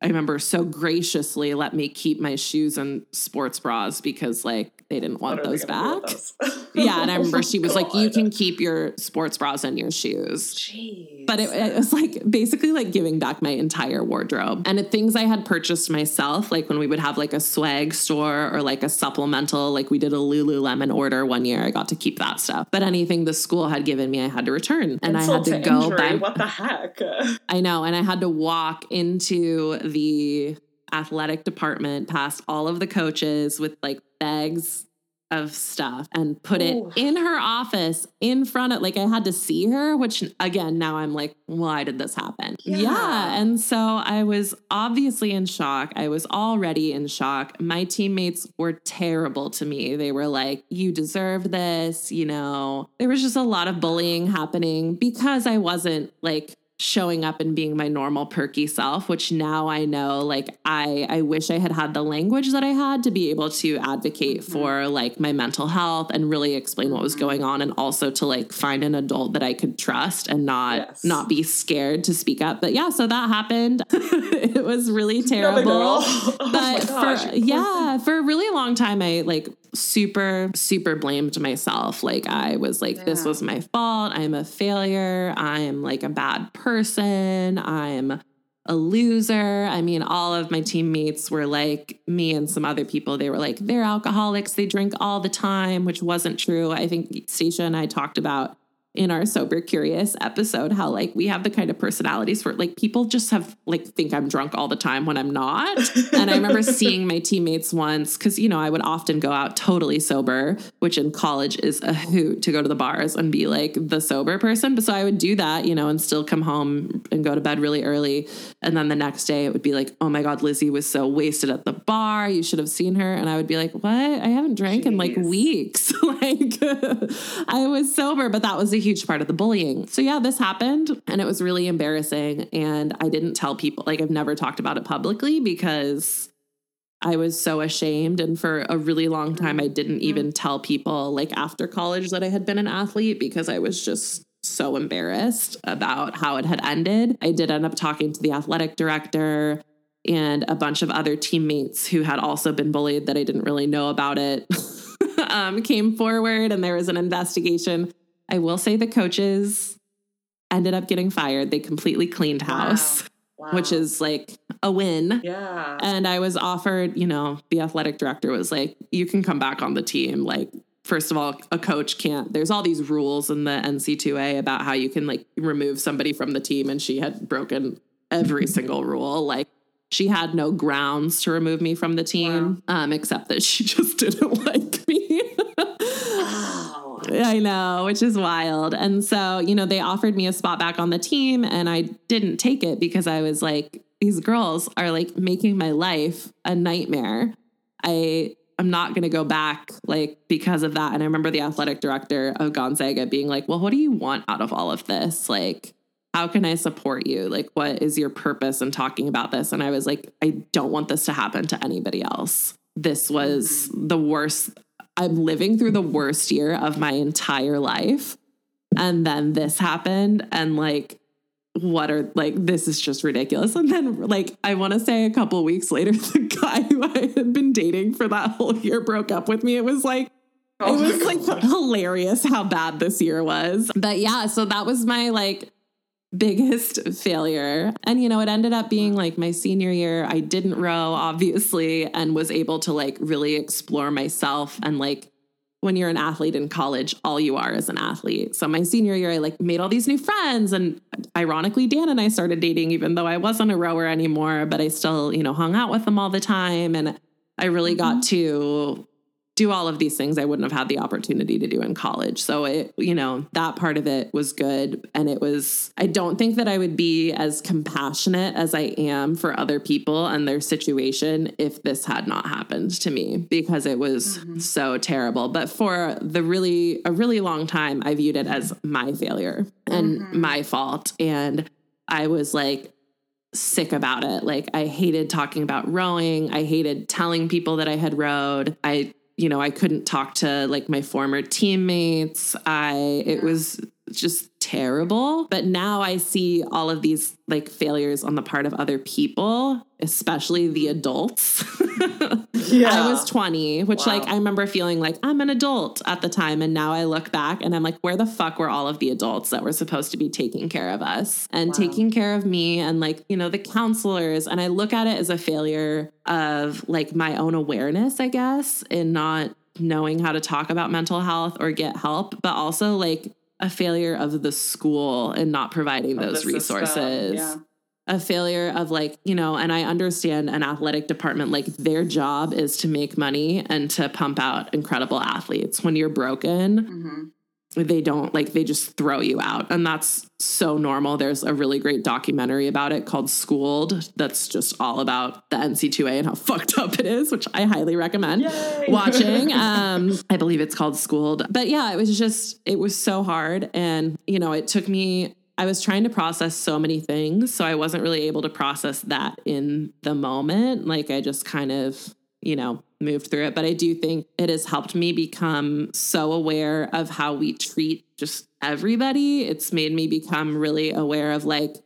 A: I remember so graciously let me keep my shoes and sports bras because like they didn't want those back. Those? yeah, and I remember she was like, "You can keep your sports bras and your shoes." Jeez. But it, it, was like basically like giving back my entire wardrobe and it, things I had purchased myself, like when we would have like a swag store or like a supplemental, like we did a Lululemon order one year. I got to keep that stuff, but anything the school had given me, I had to return, and Insult I had to, to go.
B: By, what the heck?
A: I know, and I had to walk into the athletic department past all of the coaches with like bags of stuff and put Ooh. it in her office in front of like I had to see her which again now I'm like why did this happen yeah. yeah. and so I was obviously in shock I was already in shock my teammates were terrible to me they were like you deserve this you know there was just a lot of bullying happening because I wasn't like showing up and being my normal perky self which now i know like i i wish i had had the language that i had to be able to advocate mm-hmm. for like my mental health and really explain what was mm-hmm. going on and also to like find an adult that i could trust and not yes. not be scared to speak up but yeah so that happened it was really terrible oh but for yeah for a really long time i like super super blamed myself. Like i was like yeah. this was my fault. I'm a failure. I'm like a bad person. I'm a loser. I mean all of my teammates were like me and some other people. They were like they're alcoholics. They drink all the time which wasn't true. I think stacia and i talked about in our sober curious episode how like we have the kind of personalities where like people just have like think I'm drunk all the time when I'm not. and I remember seeing my teammates once cuz you know I would often go out totally sober, which in college is a hoot to go to the bars and be like the sober person, but so I would do that, you know, and still come home and go to bed really early and then the next day it would be like, "Oh my god, Lizzie was so wasted at the bar. You should have seen her." And I would be like, "What? I haven't drank Jeez. in like weeks." like I was sober, but that was a huge part of the bullying. So yeah, this happened and it was really embarrassing. And I didn't tell people, like, I've never talked about it publicly because I was so ashamed. And for a really long time, I didn't mm-hmm. even tell people, like, after college that I had been an athlete because I was just so embarrassed about how it had ended. I did end up talking to the athletic director and a bunch of other teammates who had also been bullied that I didn't really know about it. um, came forward and there was an investigation. I will say the coaches ended up getting fired. They completely cleaned house. Wow. Wow. Which is like a win.
B: Yeah.
A: And I was offered, you know, the athletic director was like, you can come back on the team. Like, first of all, a coach can't, there's all these rules in the NC2A about how you can like remove somebody from the team. And she had broken every single rule. Like, she had no grounds to remove me from the team, wow. um, except that she just didn't like me. wow. I know, which is wild. And so, you know, they offered me a spot back on the team, and I didn't take it because I was like, these girls are like making my life a nightmare. I I'm not going to go back like because of that. And I remember the athletic director of Gonzaga being like, "Well, what do you want out of all of this? Like, how can I support you? Like, what is your purpose in talking about this? And I was like, I don't want this to happen to anybody else. This was mm-hmm. the worst. I'm living through the worst year of my entire life. And then this happened. And like, what are like, this is just ridiculous. And then, like, I want to say a couple weeks later, the guy who I had been dating for that whole year broke up with me. It was like, Oh it was like God. hilarious how bad this year was. But yeah, so that was my like biggest failure. And, you know, it ended up being like my senior year. I didn't row, obviously, and was able to like really explore myself. And like when you're an athlete in college, all you are is an athlete. So my senior year, I like made all these new friends. And ironically, Dan and I started dating, even though I wasn't a rower anymore, but I still, you know, hung out with them all the time. And I really mm-hmm. got to do all of these things I wouldn't have had the opportunity to do in college. So it, you know, that part of it was good. And it was, I don't think that I would be as compassionate as I am for other people and their situation if this had not happened to me because it was mm-hmm. so terrible. But for the really, a really long time, I viewed it as my failure and mm-hmm. my fault. And I was like, sick about it. Like I hated talking about rowing. I hated telling people that I had rowed. I you know, I couldn't talk to like my former teammates. I, it was just terrible. But now I see all of these like failures on the part of other people, especially the adults. yeah. I was 20, which wow. like I remember feeling like I'm an adult at the time. And now I look back and I'm like, where the fuck were all of the adults that were supposed to be taking care of us and wow. taking care of me and like, you know, the counselors. And I look at it as a failure of like my own awareness, I guess, in not knowing how to talk about mental health or get help, but also like a failure of the school and not providing of those resources. Yeah. A failure of like, you know, and I understand an athletic department, like their job is to make money and to pump out incredible athletes. When you're broken, mm-hmm they don't like they just throw you out and that's so normal there's a really great documentary about it called schooled that's just all about the nc2a and how fucked up it is which i highly recommend Yay. watching um i believe it's called schooled but yeah it was just it was so hard and you know it took me I was trying to process so many things. So I wasn't really able to process that in the moment. Like I just kind of you know, moved through it. But I do think it has helped me become so aware of how we treat just everybody. It's made me become really aware of like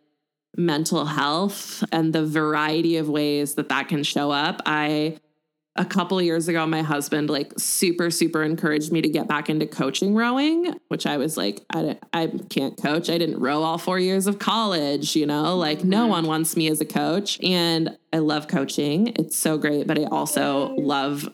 A: mental health and the variety of ways that that can show up. I a couple years ago my husband like super super encouraged me to get back into coaching rowing which i was like i, I can't coach. I didn't row all four years of college you know? Like mm-hmm. no one wants me as a coach. And i love coaching. It's so great but i also love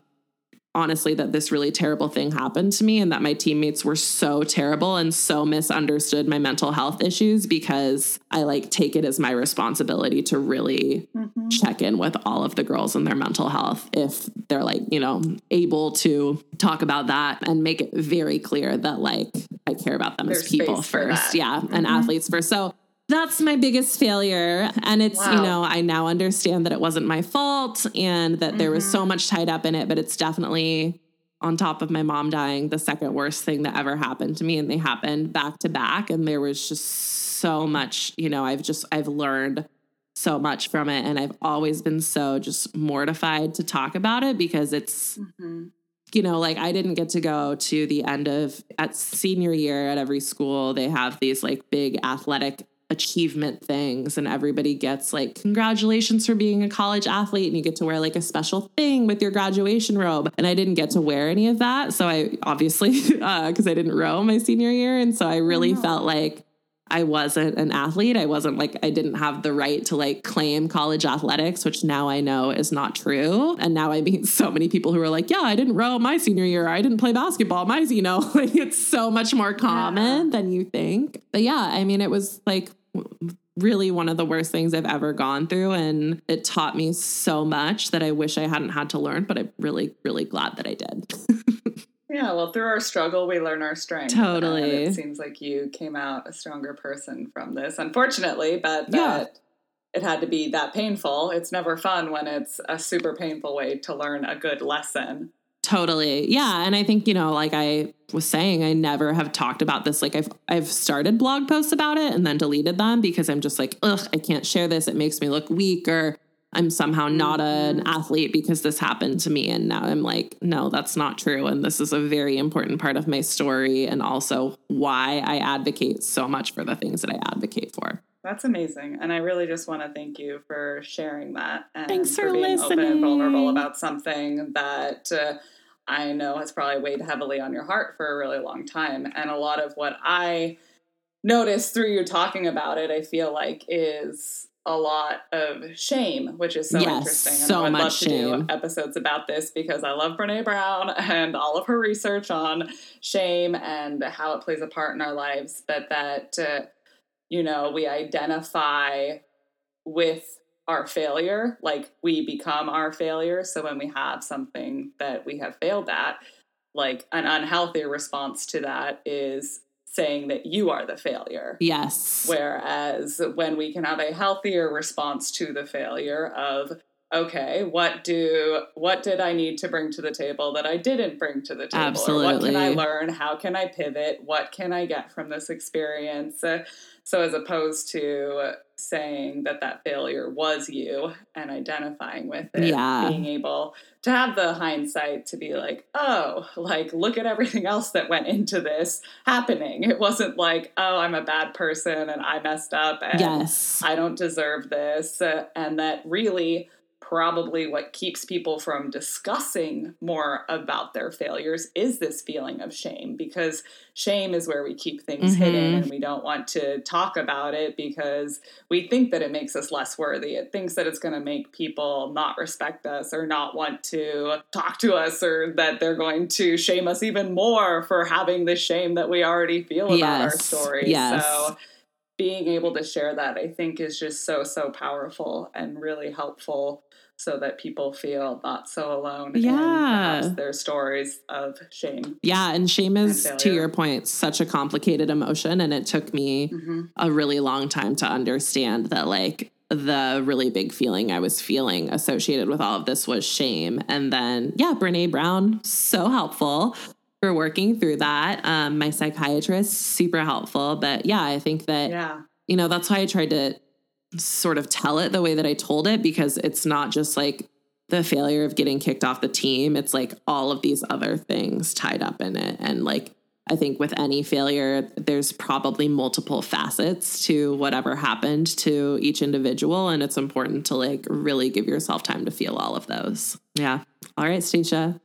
A: honestly that this really terrible thing happened to me and that my teammates were so terrible and so misunderstood my mental health issues because I like take it as my responsibility to really mm-hmm. check in with all of the girls and their mental health if they're like, you know, able to talk about that and make it very clear that like I care about them There's as people first. Yeah, mm-hmm. and athletes first. So that's my biggest failure. And it's, wow. you know, I now understand that it wasn't my fault and that mm-hmm. there was so mm-hmm. much tied up in it, but it's definitely on top of my mom dying, the second worst thing that ever happened to me. And they happened back to back. And there was just so much, you know, I've just, I've learned so much from it. And I've always been so just mortified to talk about it because it's, mm-hmm you know, like I didn't get to go to the end of at senior year at every school. They have these like big athletic achievement things and everybody gets like congratulations for being a college athlete and you get to wear like a special thing with your graduation robe and i didn't get to wear any of that so i obviously because uh, i didn't row my senior year and so i really oh. felt like I wasn't an athlete. I wasn't like, I didn't have the right to like claim college athletics, which now I know is not true. And now I meet so many people who are like, yeah, I didn't row my senior year. I didn't play basketball. My, you know, like it's so much more common yeah. than you think. But yeah, I mean, it was like really one of the worst things I've ever gone through. And it taught me so much that I wish I hadn't had to learn, but I'm really, really glad that I did.
B: Yeah, well, through our struggle, we learn our strength.
A: Totally.
B: It seems like you came out a stronger person from this, unfortunately, but yeah. it had to be that painful. It's never fun when it's a super painful way to learn a good lesson.
A: Totally. Yeah, and I think, you know, like I was saying, I never have talked about this. Like I've I've started blog posts about it and then deleted them because I'm just like, ugh, I can't share this. It makes me look weak or I'm somehow not an mm-hmm. athlete because this happened to me. And now I'm like, no, that's not true. And this is a very important part of my story and also why I advocate so much for the things that I advocate for.
B: That's amazing. And I really just want to thank you for sharing that and
A: Thanks for, for
B: being
A: listening. open
B: and vulnerable about something that uh, I know has probably weighed heavily on your heart for a really long time. And a lot of what I noticed through you talking about it, I feel like is a lot of shame, which is so yes, interesting. And
A: so
B: I'd
A: much
B: love
A: shame.
B: to do episodes about this because I love Brene Brown and all of her research on shame and how it plays a part in our lives. But that, uh, you know, we identify with our failure, like we become our failure. So when we have something that we have failed at, like an unhealthy response to that is saying that you are the failure.
A: Yes.
B: Whereas when we can have a healthier response to the failure of okay, what do what did I need to bring to the table that I didn't bring to the table?
A: Absolutely.
B: Or what can I learn? How can I pivot? What can I get from this experience? Uh, so as opposed to saying that that failure was you and identifying with it,
A: yeah.
B: being able to have the hindsight to be like, oh, like look at everything else that went into this happening. It wasn't like, oh, I'm a bad person and I messed up and
A: yes.
B: I don't deserve this. Uh, and that really probably what keeps people from discussing more about their failures is this feeling of shame because shame is where we keep things mm-hmm. hidden and we don't want to talk about it because we think that it makes us less worthy. It thinks that it's going to make people not respect us or not want to talk to us or that they're going to shame us even more for having the shame that we already feel about yes. our stories.
A: Yes.
B: So being able to share that I think is just so so powerful and really helpful so that people feel not so alone
A: yeah.
B: their stories of shame.
A: Yeah, and shame is and to your point such a complicated emotion and it took me mm-hmm. a really long time to understand that like the really big feeling I was feeling associated with all of this was shame. And then, yeah, Brene Brown, so helpful for working through that. Um, my psychiatrist, super helpful. But yeah, I think that,
B: yeah.
A: you know, that's why I tried to sort of tell it the way that I told it because it's not just like the failure of getting kicked off the team. It's like all of these other things tied up in it. And like, I think with any failure, there's probably multiple facets to whatever happened to each individual. And it's important to like really give yourself time to feel all of those. Yeah. All right, Stacia.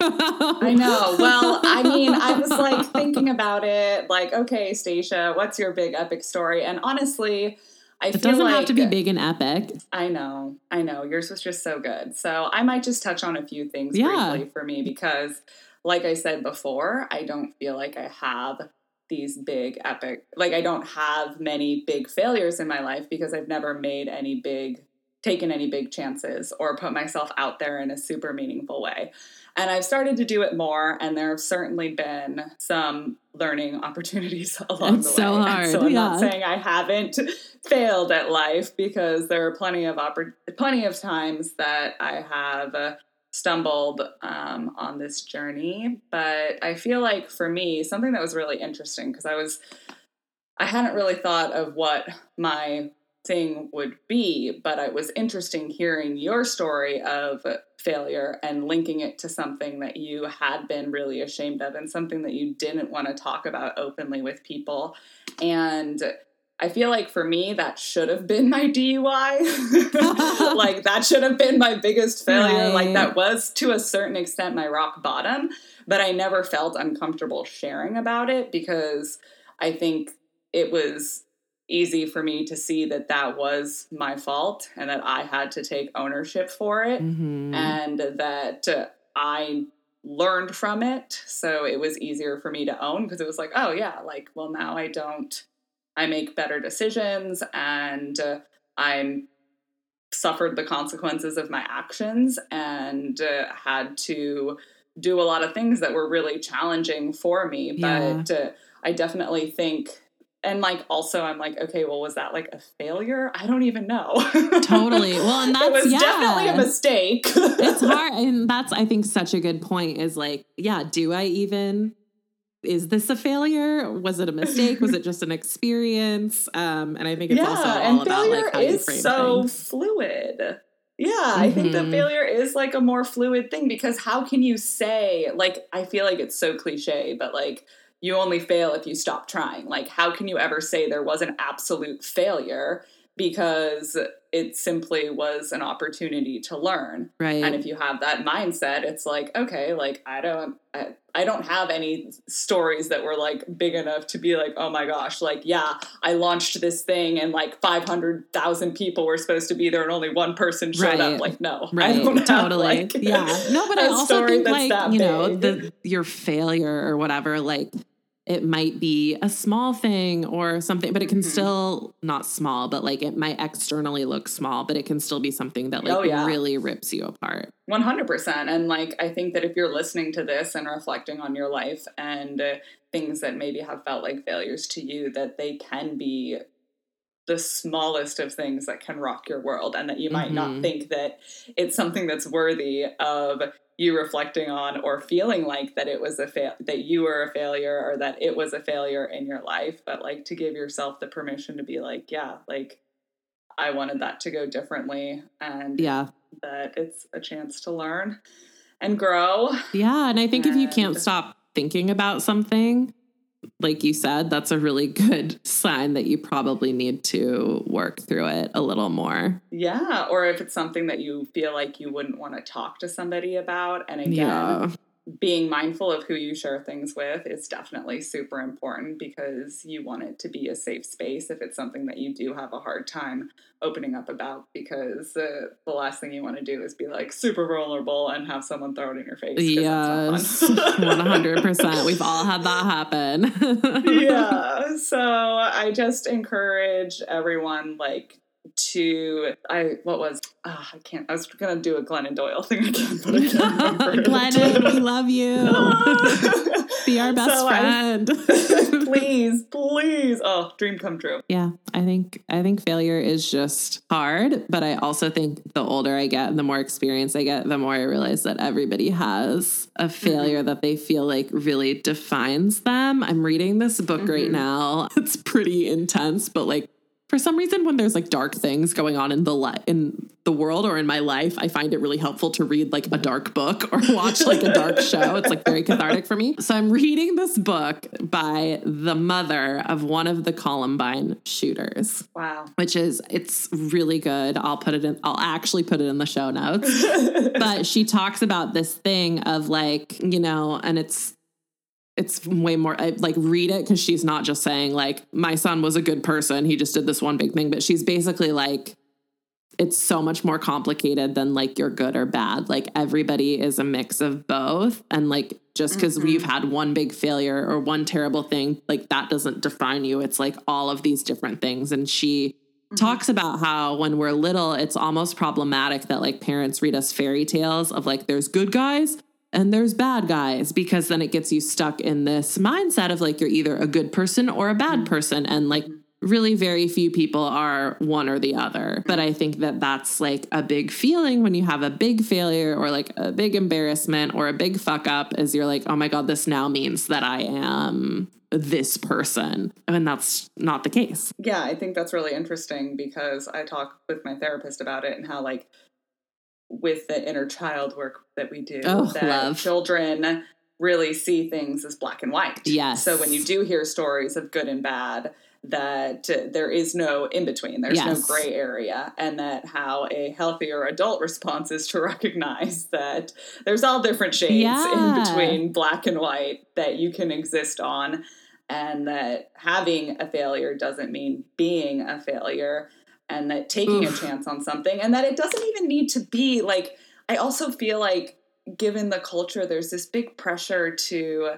B: I know. Well, I mean, I was like thinking about it, like, okay, Stacia, what's your big epic story? And honestly, I
A: It doesn't
B: like
A: have to be big and epic.
B: I know, I know. Yours was just so good. So I might just touch on a few things
A: Yeah.
B: briefly for me because, like I said before, I don't feel like I have these big epic like I don't have many big failures in my life because I've never made any big taken any big chances or put myself out there in a super meaningful way. And I've started to do it more and there have certainly been some learning opportunities along
A: It's
B: the way.
A: so
B: And So I'm not saying I haven't failed at life because there are plenty of oppor- plenty of times that I have uh, stumbled um, on this journey. But I feel like for me, something that was really interesting because I was I hadn't really thought of what my thing would be, but it was interesting hearing your story of failure and linking it to something that you had been really ashamed of and something that you didn't want to talk about openly with people. And I feel like for me, that should have been my DUI. like, that should have been my biggest failure. Like, that was to a certain extent my rock bottom, but I never felt uncomfortable sharing about it because I think it was easy for me to see that that was my fault and that I had to take ownership for it
A: Mhm.
B: and that uh, I learned from it. So it was easier for me to own because it was like, oh, yeah, like, well, now I don't, I make better decisions and uh, I'm suffered the consequences of my actions and uh, had to do a lot of things that were really challenging for me.
A: Yeah.
B: But uh, I definitely think, and like also, I'm like, okay, well, was that like a failure? I don't even know.
A: Totally. Well, and
B: it
A: that's-
B: was
A: yeah.
B: definitely a mistake.
A: it's hard and that's i think such a good point is like yeah do i even is this a failure was it a mistake was it just an experience um and i think it's
B: yeah,
A: also all
B: and
A: about
B: failure
A: like how you
B: is
A: frame
B: so
A: things
B: fluid. Yeah, I think that
A: Mhm.
B: failure is like a more fluid thing because how can you say like I feel like it's so cliche, but like you only fail if you stop trying. Like how can you ever say there was an absolute failure because it simply was an opportunity to learn.
A: right
B: And if you have that mindset, it's like, okay, like I don't I, I don't have any stories that were like big enough to be like, oh my gosh, like yeah, I launched this thing and like 500,000 people were supposed to be there and only one person showed
A: Right.
B: up. Like no, I
A: right
B: don't have,
A: totally
B: like,
A: yeah no but i also think like you know the your failure or whatever like it might be a small thing or something but it can
B: Mhm.
A: still not small but like it might externally look small but it can still be something that like
B: Oh, yeah.
A: really rips you apart
B: 100% and like i think that if you're listening to this and reflecting on your life and uh, things that maybe have felt like failures to you that they can be the smallest of things that can rock your world and that you might not
A: Mhm.
B: think that it's something that's worthy of you reflecting on or feeling like that it was a fail that you were a failure or that it was a failure in your life but like to give yourself the permission to be like yeah like i wanted that to go differently and
A: yeah
B: that it's a chance to learn and grow.
A: Yeah, and I think if you can't stop thinking about something, like you said, that's a really good sign that you probably need to work through it a little more.
B: Yeah, or if it's something that you feel like you wouldn't want to talk to somebody about. And again,
A: Yeah.
B: Being mindful of who you share things with is definitely super important because you want it to be a safe space if it's something that you do have a hard time opening up about because uh, the last thing you want to do is be like super vulnerable and have someone throw it in your face.
A: Yes,
B: that's not fun.
A: 100%. We've all had that happen.
B: yeah. So I just encourage everyone like to I what was ah, I can't I was gonna do a Glennon Doyle thing again, but I can't remember.
A: Glennon, we love you. Be our best
B: So I-
A: friend.
B: please, please. Oh, dream come true.
A: Yeah, I think I think failure is just hard, but I also think the older I get and the more experience I get, the more I realize that everybody has a failure that they feel like really defines them. I'm reading this book right
B: Mhm.
A: now. It's pretty intense, but like for some reason when there's like dark things going on in the li- in the world or in my life, I find it really helpful to read like a dark book or watch like a dark show. It's like very cathartic for me. So I'm reading this book by the mother of one of the Columbine shooters,
B: Wow.
A: which is it's really good. I'll put it in I'll actually put it in the show notes. but she talks about this thing of like, you know, and it's it's way more I, like read it because she's not just saying like my son was a good person. He just did this one big thing. But she's basically like it's so much more complicated than like you're good or bad. Like everybody is a mix of both. And like just because mm-hmm. we've had one big failure or one terrible thing like that doesn't define you. It's like all of these different things. And she mm-hmm. talks about how when we're little it's almost problematic that like parents read us fairy tales of like there's good guys and there's bad guys because then it gets you stuck in this mindset of like you're either a good person or a bad mm-hmm. person and like really very few people are one or the other. But i think that that's like a big feeling when you have a big failure or like a big embarrassment or a big fuck up is you're like oh my god this now means that i am this person. And that's not the case.
B: Yeah i think that's really interesting because i talk with my therapist about it and how like with the inner child work that we do
A: oh,
B: that
A: love.
B: children really see things as black and white.
A: Yes.
B: So when you do hear stories of good and bad, that uh, there is no in between, there's yes. no gray area, and that how a healthier adult response is to recognize that there's all different shades yeah. in between black and white that you can exist on, and that having a failure doesn't mean being a failure and that taking Oof. a chance on something and that it doesn't even need to be like I also feel like given the culture there's this big pressure to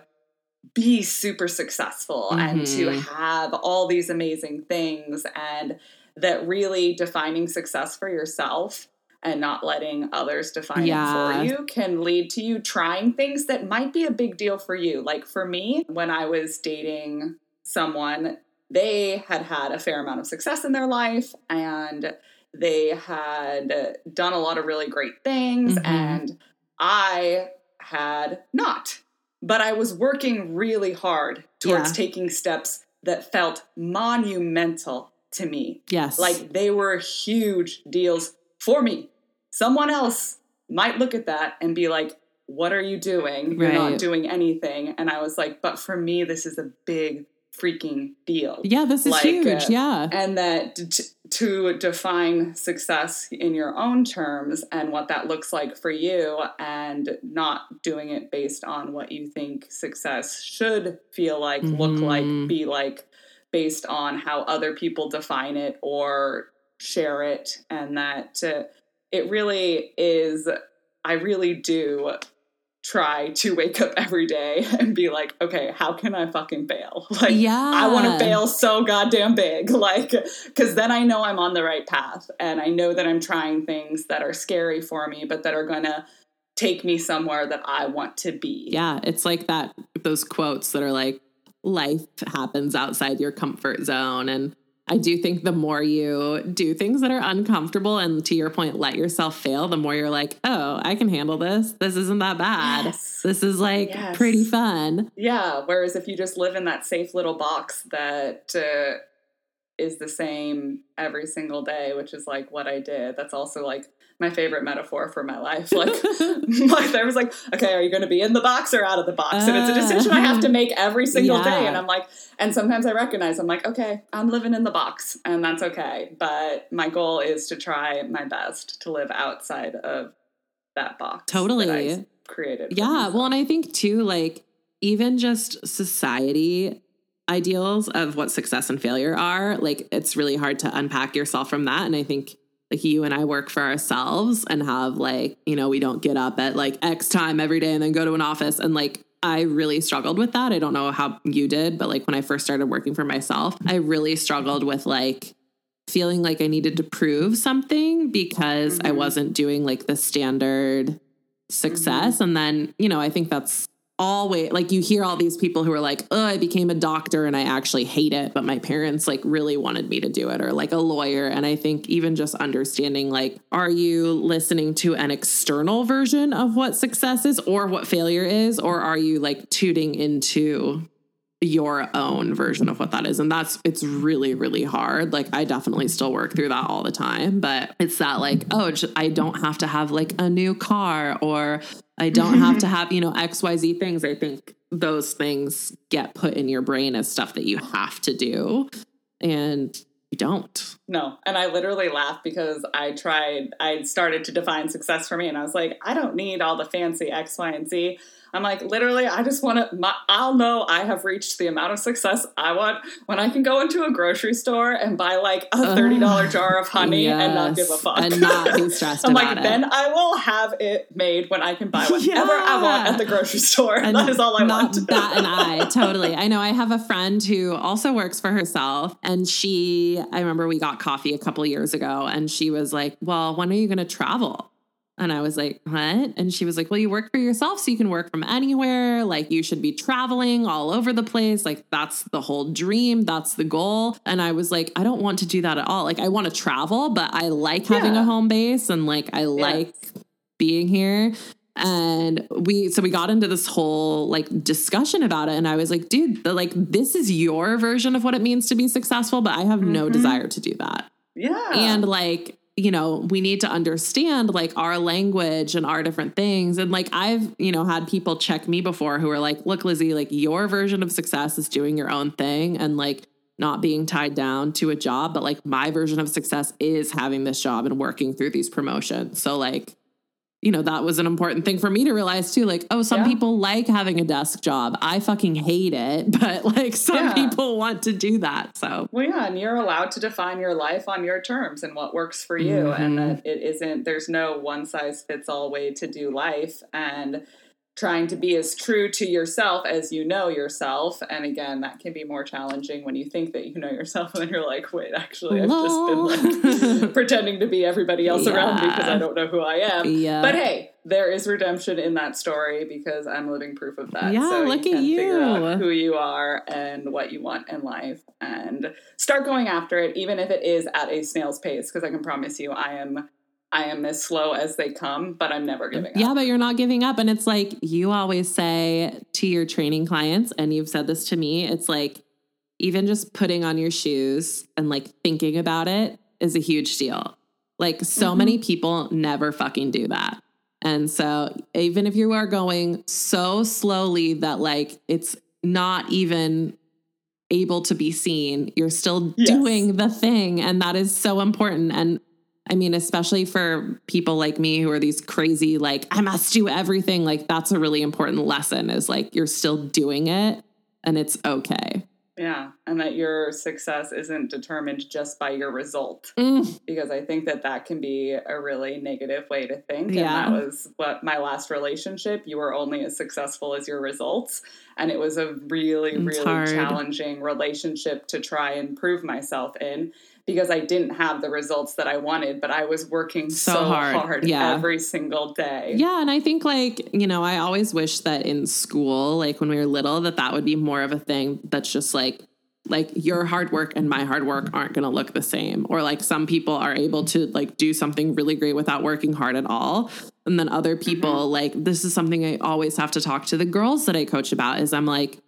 B: be super successful mm-hmm. and to mm-hmm. have all these amazing things and that really defining success for yourself and not letting others define yeah. it for you can lead to you trying things that might be a big deal for you. Like for me, when I was dating someone, they had had a fair amount of success in their life and they had done a lot of really great things mm-hmm. and I had not. But I was working really hard towards yeah. taking steps that felt monumental to me.
A: Yes.
B: Like they were huge deals for me. Someone else might look at that and be like, What are you doing? You're right. not doing anything. And I was like, But for me, this is a big freaking deal.
A: Yeah, this is like, huge. Uh, yeah.
B: And that t- to define success in your own terms and what that looks like for you and not doing it based on what you think success should feel like, mm-hmm. look like, be like based on how other people define it or share it and that uh, it really is I really do try to wake up every day and be like, okay, how can I fucking fail? Like,
A: yeah.
B: I want to fail so goddamn big. Like, because then I know I'm on the right path and I know that I'm trying things that are scary for me, but that are going to take me somewhere that I want to be.
A: Yeah. It's like that, those quotes that are like, life happens outside your comfort zone. And I do think the more you do things that are uncomfortable and to your point, let yourself fail, the more you're like, oh, I can handle this. This isn't that bad. Yes. This is like yes. pretty fun.
B: Yeah. Whereas if you just live in that safe little box that uh, is the same every single day, which is like what I did, that's also like my favorite metaphor for my life. Like my therapist was like, okay, are you going to be in the box or out of the box? Uh, and it's a decision I have to make every single yeah. day. And I'm like, and sometimes I recognize I'm like, okay, I'm living in the box and that's okay. But my goal is to try my best to live outside of that box.
A: Totally.
B: That created.
A: Yeah. Well, and I think too, like, even just society ideals of what success and failure are, like, it's really hard to unpack yourself from that. And I think like you and I work for ourselves and have like, you know, we don't get up at like X time every day and then go to an office. And like, I really struggled with that. I don't know how you did, but like when I first started working for myself, I really struggled with like feeling like I needed to prove something because mm-hmm. I wasn't doing like the standard success. Mm-hmm. And then, you know, I think that's always like you hear all these people who are like, oh, I became a doctor and I actually hate it, but my parents like really wanted me to do it, or like a lawyer. And I think even just understanding like, are you listening to an external version of what success is or what failure is, or are you like tuning into your own version of what that is and that's it's really really hard like i definitely still work through that all the time but it's that like oh i don't have to have like a new car or I don't have to mm-hmm. have, you know, XYZ things. I think those things get put in your brain as stuff that you have to do and you don't.
B: no. And I literally laughed because I tried, I started to define success for me and I was like, I don't need all the fancy X, Y, and Z. I'm like, literally, I just want to, I'll know I have reached the amount of success I want when I can go into a grocery store and buy like a $30 uh, jar of honey yes, and not give a fuck.
A: And not be stressed out.
B: I'm
A: like,
B: it. then I will have it made when I can buy whatever yeah. I want at the grocery store. And that is all I want.
A: that and I, totally. I know I have a friend who also works for herself and she, I remember we got coffee a couple years ago and she was like, well, when are you going to travel? And I was like, what? And she was like, well, you work for yourself, so you can work from anywhere. Like, you should be traveling all over the place. Like, that's the whole dream. That's the goal. And I was like, I don't want to do that at all. Like, I want to travel, but I like having yeah. a home base and like, I yes. like being here. And we, so we got into this whole like discussion about it. And I was like, dude, the, like, this is your version of what it means to be successful, but I have mm-hmm. no desire to do that.
B: Yeah.
A: And like, you know, we need to understand like our language and our different things. And like I've, you know, had people check me before who are like, look, Lizzie, like your version of success is doing your own thing and like not being tied down to a job. But like my version of success is having this job and working through these promotions. So like you know, that was an important thing for me to realize too. Like, oh, some yeah. people like having a desk job. I fucking hate it, but like some yeah. people want to do that. So,
B: well, yeah, and you're allowed to define your life on your terms and what works for you. Mm-hmm. And that it isn't, there's no one size fits all way to do life. And, trying to be as true to yourself as you know yourself. And again, that can be more challenging when you think that you know yourself and then you're like, wait, actually, I've just been like pretending to be everybody else yeah. around me because I don't know who I am. Yeah. But hey, there is redemption in that story because I'm living proof of that.
A: Yeah, so look you at you. Figure out
B: who you are and what you want in life and start going after it, even if it is at a snail's pace. Because I can promise you, I am I am as slow as they come, but I'm never giving up.
A: Yeah, but you're not giving up. And it's like you always say to your training clients, and you've said this to me, it's like even just putting on your shoes and like thinking about it is a huge deal. Like so mm-hmm. many people never fucking do that. And so even if you are going so slowly that like it's not even able to be seen, you're still yes. doing the thing. And that is so important. And I mean, especially for people like me who are these crazy, like, I must do everything. Like, that's a really important lesson is like, you're still doing it and it's okay.
B: Yeah. And that your success isn't determined just by your result. Mm. Because I think that that can be a really negative way to think. Yeah. And that was what my last relationship, you were only as successful as your results. And it was a really, it's really hard. challenging relationship to try and prove myself in because I didn't have the results that I wanted, but I was working so, so hard, hard yeah. every single day.
A: Yeah, and I think like, you know, I always wish that in school, like when we were little, that that would be more of a thing that's just like like your hard work and my hard work aren't going to look the same or like some people are able to like do something really great without working hard at all and then other people mm-hmm. like this is something I always have to talk to the girls that I coach about is I'm like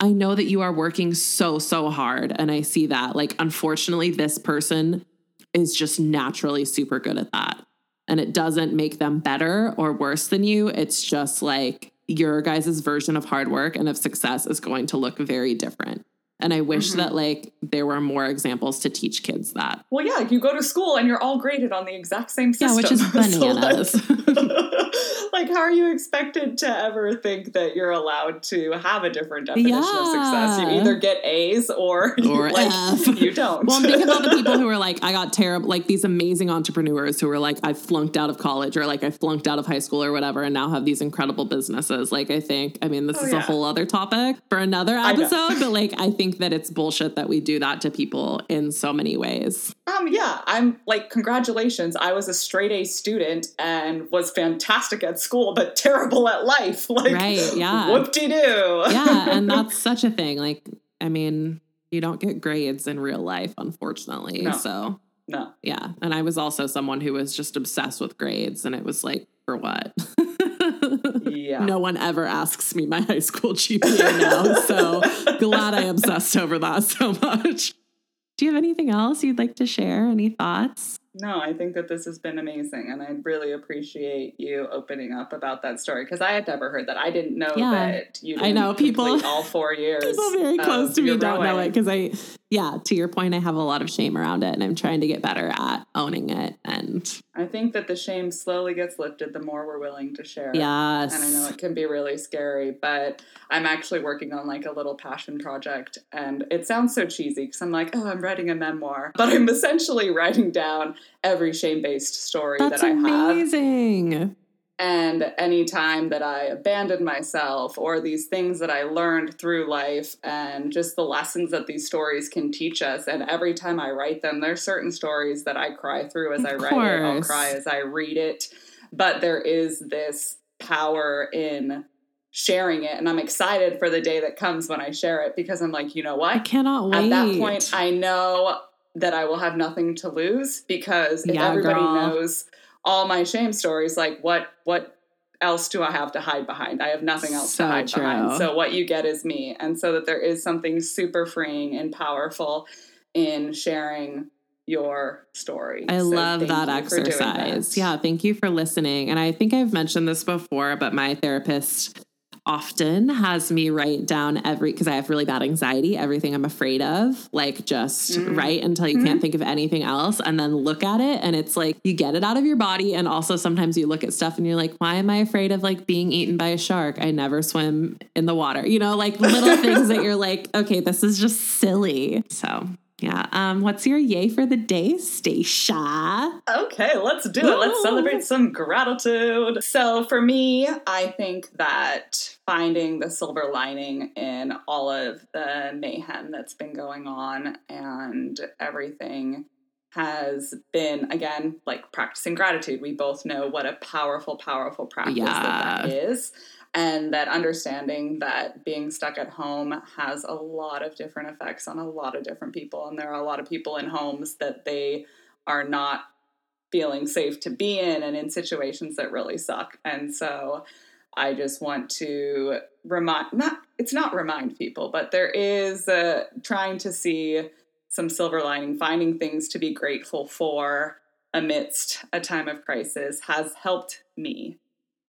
A: I know that you are working so, so hard. And I see that. Like, unfortunately, this person is just naturally super good at that. And it doesn't make them better or worse than you. It's just like your guys' version of hard work and of success is going to look very different. And I wish mm-hmm. that like there were more examples to teach kids that.
B: Well, yeah, you go to school and you're all graded on the exact same system.
A: Yeah, which is bananas. so
B: like, how are you expected to ever think that you're allowed to have a different definition yeah. of success? You either get A's or, or like, F. you don't.
A: well, think about the people who are like, I got terrible, like these amazing entrepreneurs who are like, I flunked out of college or like I flunked out of high school or whatever, and now have these incredible businesses. Like, I think, I mean, this oh, is yeah. a whole other topic for another episode, but like, I think think that it's bullshit that we do that to people in so many ways.
B: Um, yeah, I'm like, congratulations. I was a straight A student and was fantastic at school, but terrible at life. Like, right, yeah. Whoop de doo.
A: yeah, and that's such a thing. Like, I mean, you don't get grades in real life, unfortunately. No. So,
B: no.
A: Yeah. And I was also someone who was just obsessed with grades, and it was like, for what? yeah. No one ever asks me my high school GPA now. so glad I obsessed over that so much. Do you have anything else you'd like to share? Any thoughts?
B: No, I think that this has been amazing, and I really appreciate you opening up about that story because I had never heard that. I didn't know
A: Yeah.
B: that you.
A: I know, people-
B: all four years.
A: People very close to me don't know it because I, yeah, to your point, I have a lot of shame around it and I'm trying to get better at owning it. And
B: I think that the shame slowly gets lifted the more we're willing to share.
A: yes.
B: And I know it can be really scary, but I'm actually working on like a little passion project. And it sounds so cheesy because I'm like, oh, I'm writing a memoir. But I'm essentially writing down every shame based story
A: That's
B: that I have.
A: amazing.
B: And any time that I abandoned myself or these things that I learned through life and just the lessons that these stories can teach us. And every time I write them, there's certain stories that I cry through as
A: Of
B: I write it. I'll cry as I read it. But there is this power in sharing it. And I'm excited for the day that comes when I share it because I'm like, you know what?
A: I cannot wait.
B: At that point, I know that I will have nothing to lose because if
A: Yeah,
B: everybody
A: girl.
B: knows all my shame stories, like what what else do I have to hide behind? I have nothing else
A: So
B: to hide
A: true.
B: behind. So what you get is me, and so that there is something super freeing and powerful in sharing your story.
A: I
B: So
A: love that
B: you for doing
A: exercise.
B: that.
A: Yeah, thank you for listening. And I think I've mentioned this before, but my therapist often has me write down every because I have really bad anxiety, everything I'm afraid of, like just
B: Mhm.
A: write until you can't think of anything else and then look at it and it's like you get it out of your body and also sometimes you look at stuff and you're like why am I afraid of like being eaten by a shark? I never swim in the water. You know, like little things that you're like okay, this is just silly. So, yeah. Um what's your yay for the day, Stacia?
B: Okay, let's do it. Let's celebrate some gratitude. So, for me, I think that finding the silver lining in all of the mayhem that's been going on and everything has been, again, like practicing gratitude. We both know what a powerful, powerful practice that, that
A: Yeah.
B: is. And that understanding that being stuck at home has a lot of different effects on a lot of different people. And there are a lot of people in homes that they are not feeling safe to be in and in situations that really suck. And so I just want to remind not it's not remind people, but there is uh, trying to see some silver lining, finding things to be grateful for amidst a time of crisis has helped me.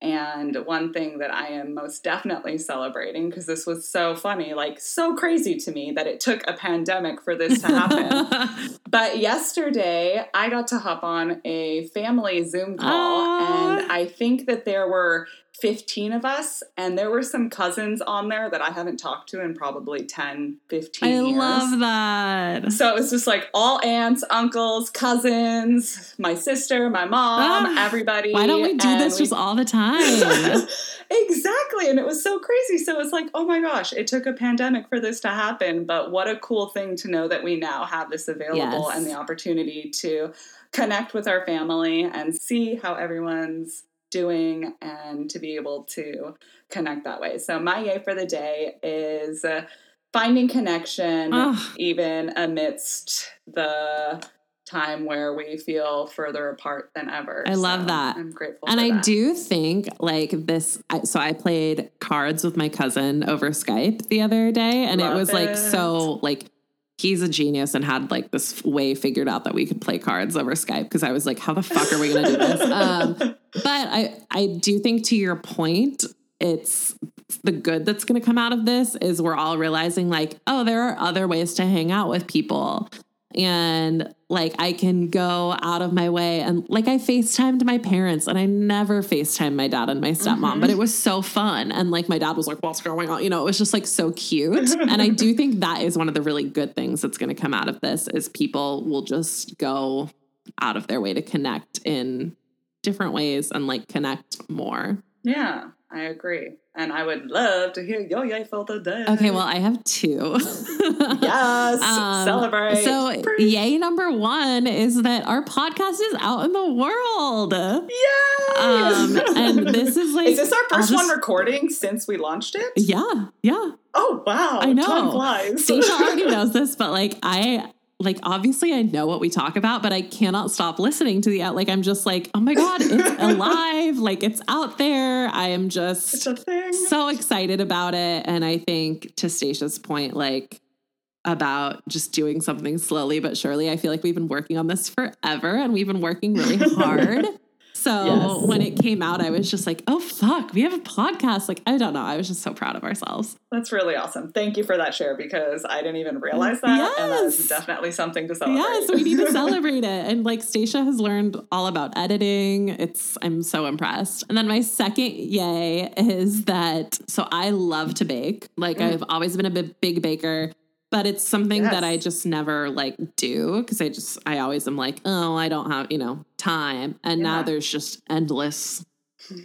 B: And one thing that I am most definitely celebrating, because this was so funny, like so crazy to me that it took a pandemic for this to happen. But yesterday, I got to hop on a family Zoom call,
A: Aw.
B: and I think that there were 15 of us, and there were some cousins on there that I haven't talked to in probably 10, 15
A: I
B: years.
A: love that.
B: So it was just like all aunts, uncles, cousins, my sister, my mom,
A: Ah,
B: everybody.
A: Why don't we do
B: and
A: this
B: we-
A: just all the time?
B: exactly. And it was so crazy. So it's like, oh my gosh, it took a pandemic for this to happen. But what a cool thing to know that we now have this available
A: Yes.
B: and the opportunity to connect with our family and see how everyone's doing and to be able to connect that way. So my yay for the day is uh, finding connection even amidst the time where we feel further apart than ever.
A: I love that.
B: I'm grateful
A: and I
B: that.
A: do think like this. I, so I played cards with my cousin over Skype the other day, and it
B: Love
A: was like so like he's a genius and had like this way figured out that we could play cards over Skype because I was like, how the fuck are we gonna do this? Um, but I I do think to your point, it's the good that's going to come out of this is we're all realizing like, oh, there are other ways to hang out with people. And like I can go out of my way and like I FaceTimed my parents and I never FaceTimed my dad and my stepmom, mm-hmm. but it was so fun. And like my dad was like, What's going on? You know, it was just like so cute. and I do think that is one of the really good things that's gonna come out of this is people will just go out of their way to connect in different ways and like connect more.
B: Yeah, I agree. And I would love to hear your yay for the day.
A: Okay, well, I have two.
B: Yes,
A: Um,
B: celebrate.
A: So,
B: Pretty-
A: yay number one is that our podcast is out in the world.
B: Yay!
A: Um, and this is like,
B: is this our
A: I'll
B: 1st one recording since we launched it?
A: Yeah, yeah.
B: Oh wow!
A: I know.
B: Time flies.
A: Stacia already knows this, but like, I like obviously I know what we talk about, but I cannot stop listening to the like. I'm just like, oh my god, it's alive! Like it's out there. I am just
B: a thing.
A: so excited about it, and I think to Stacia's point, like about just doing something slowly but surely. I feel like we've been working on this forever and we've been working really hard. So yes. when it came out, I was just like, oh, fuck, we have a podcast. Like, I don't know. I was just so proud of ourselves.
B: That's really awesome. Thank you for that share because I didn't even realize that. Yes. And that is definitely something to celebrate.
A: Yes, we need to celebrate it. And like Stacia has learned all about editing. It's, I'm so impressed. And then my second yay is that, so I love to bake. Like, mm. I've always been a big baker but it's something yes. that I just never like do because I just I always am like, oh, I don't have, you know, time. And yeah. now there's just endless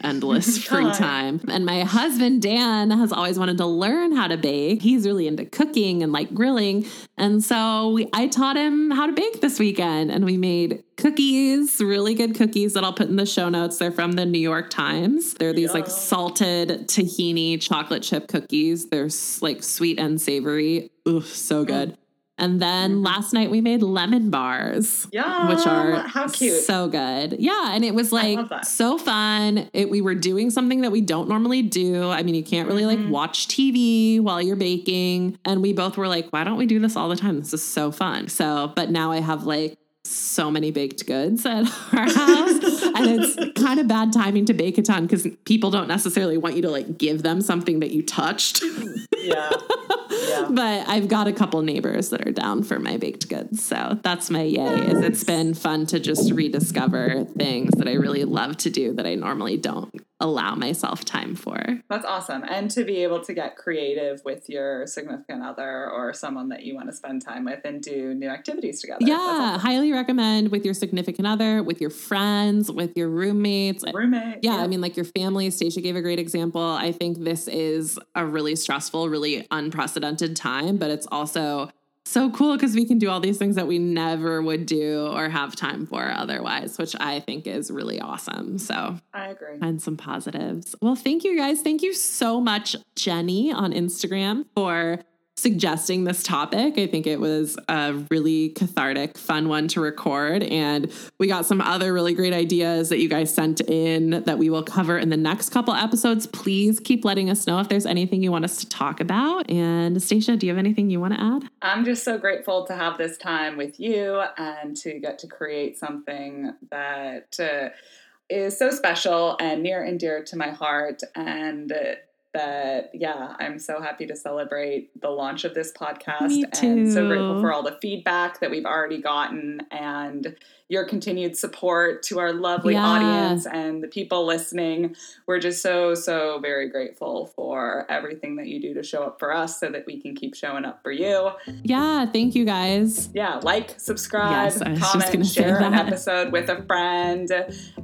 A: endless free time. And my husband, Dan, has always wanted to learn how to bake. He's really into cooking and like grilling. And so we, I taught him how to bake this weekend and we made cookies, really good cookies that I'll put in the show notes. They're from the New York Times. They're these like salted tahini chocolate chip cookies. They're like sweet and savory. Ooh, so good. And then mm-hmm. last night we made lemon bars,
B: yeah,
A: which are
B: how cute,
A: so good. Yeah, and it was like so fun. It, we were doing something that we don't normally do. I mean, you can't really mm-hmm. like watch TV while you're baking, and we both were like, why don't we do this all the time? This is so fun. So, but now I have like so many baked goods at our house and it's kind of bad timing to bake a ton because people don't necessarily want you to like give them something that you touched
B: yeah
A: but I've got a couple neighbors that are down for my baked goods. So that's my yay. Is it's been fun to just rediscover things that I really love to do that I normally don't allow myself time for.
B: That's awesome. And to be able to get creative with your significant other or someone that you want to spend time with and do new activities together.
A: Yeah, awesome. highly recommend with your significant other, with your friends, with your roommates.
B: Roommate.
A: Yeah, yeah, I mean like your family. Stacia gave a great example. I think this is a really stressful, really unprecedented time, but it's also so cool because we can do all these things that we never would do or have time for otherwise, which I think is really awesome. So
B: I agree.
A: And some positives. Well, thank you guys. Thank you so much, Jenny on Instagram, for suggesting this topic. I think it was a really cathartic, fun one to record. And we got some other really great ideas that you guys sent in that we will cover in the next couple episodes. Please keep letting us know if there's anything you want us to talk about. And Stacia, do you have anything you want to add?
B: I'm just so grateful to have this time with you and to get to create something that. Uh, is so special and near and dear to my heart. And that yeah i'm so happy to celebrate the launch of this podcast. And so grateful for all the feedback that we've already gotten. And your continued support to our lovely yeah. audience and the people listening. We're just so, so very grateful for everything that you do to show up for us so that we can keep showing up for you.
A: Yeah, thank you guys.
B: Yeah, like, subscribe, yes, comment, share an episode with a friend.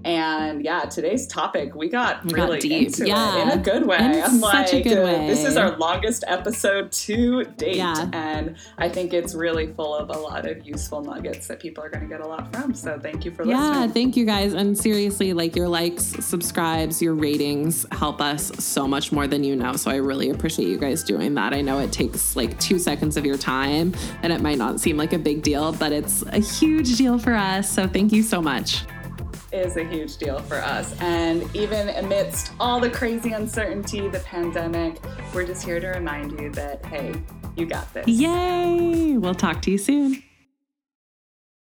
B: And yeah, today's topic, we got we really got deep. into yeah. it in a good way.
A: In I'm such like, a good uh, way.
B: this is our longest episode to date. Yeah. And I think it's really full of a lot of useful nuggets that people are going to get a lot from. So thank you for listening.
A: Yeah, thank you guys. And seriously, like your likes, subscribes, your ratings help us so much more than you know. So I really appreciate you guys doing that. I know it takes like two seconds of your time and it might not seem like a big deal, but it's a huge deal for us. So thank you so much
B: is a huge deal for us. And even amidst all the crazy uncertainty, the pandemic, we're just here to remind you that, hey, you got this.
A: Yay! We'll talk to you soon.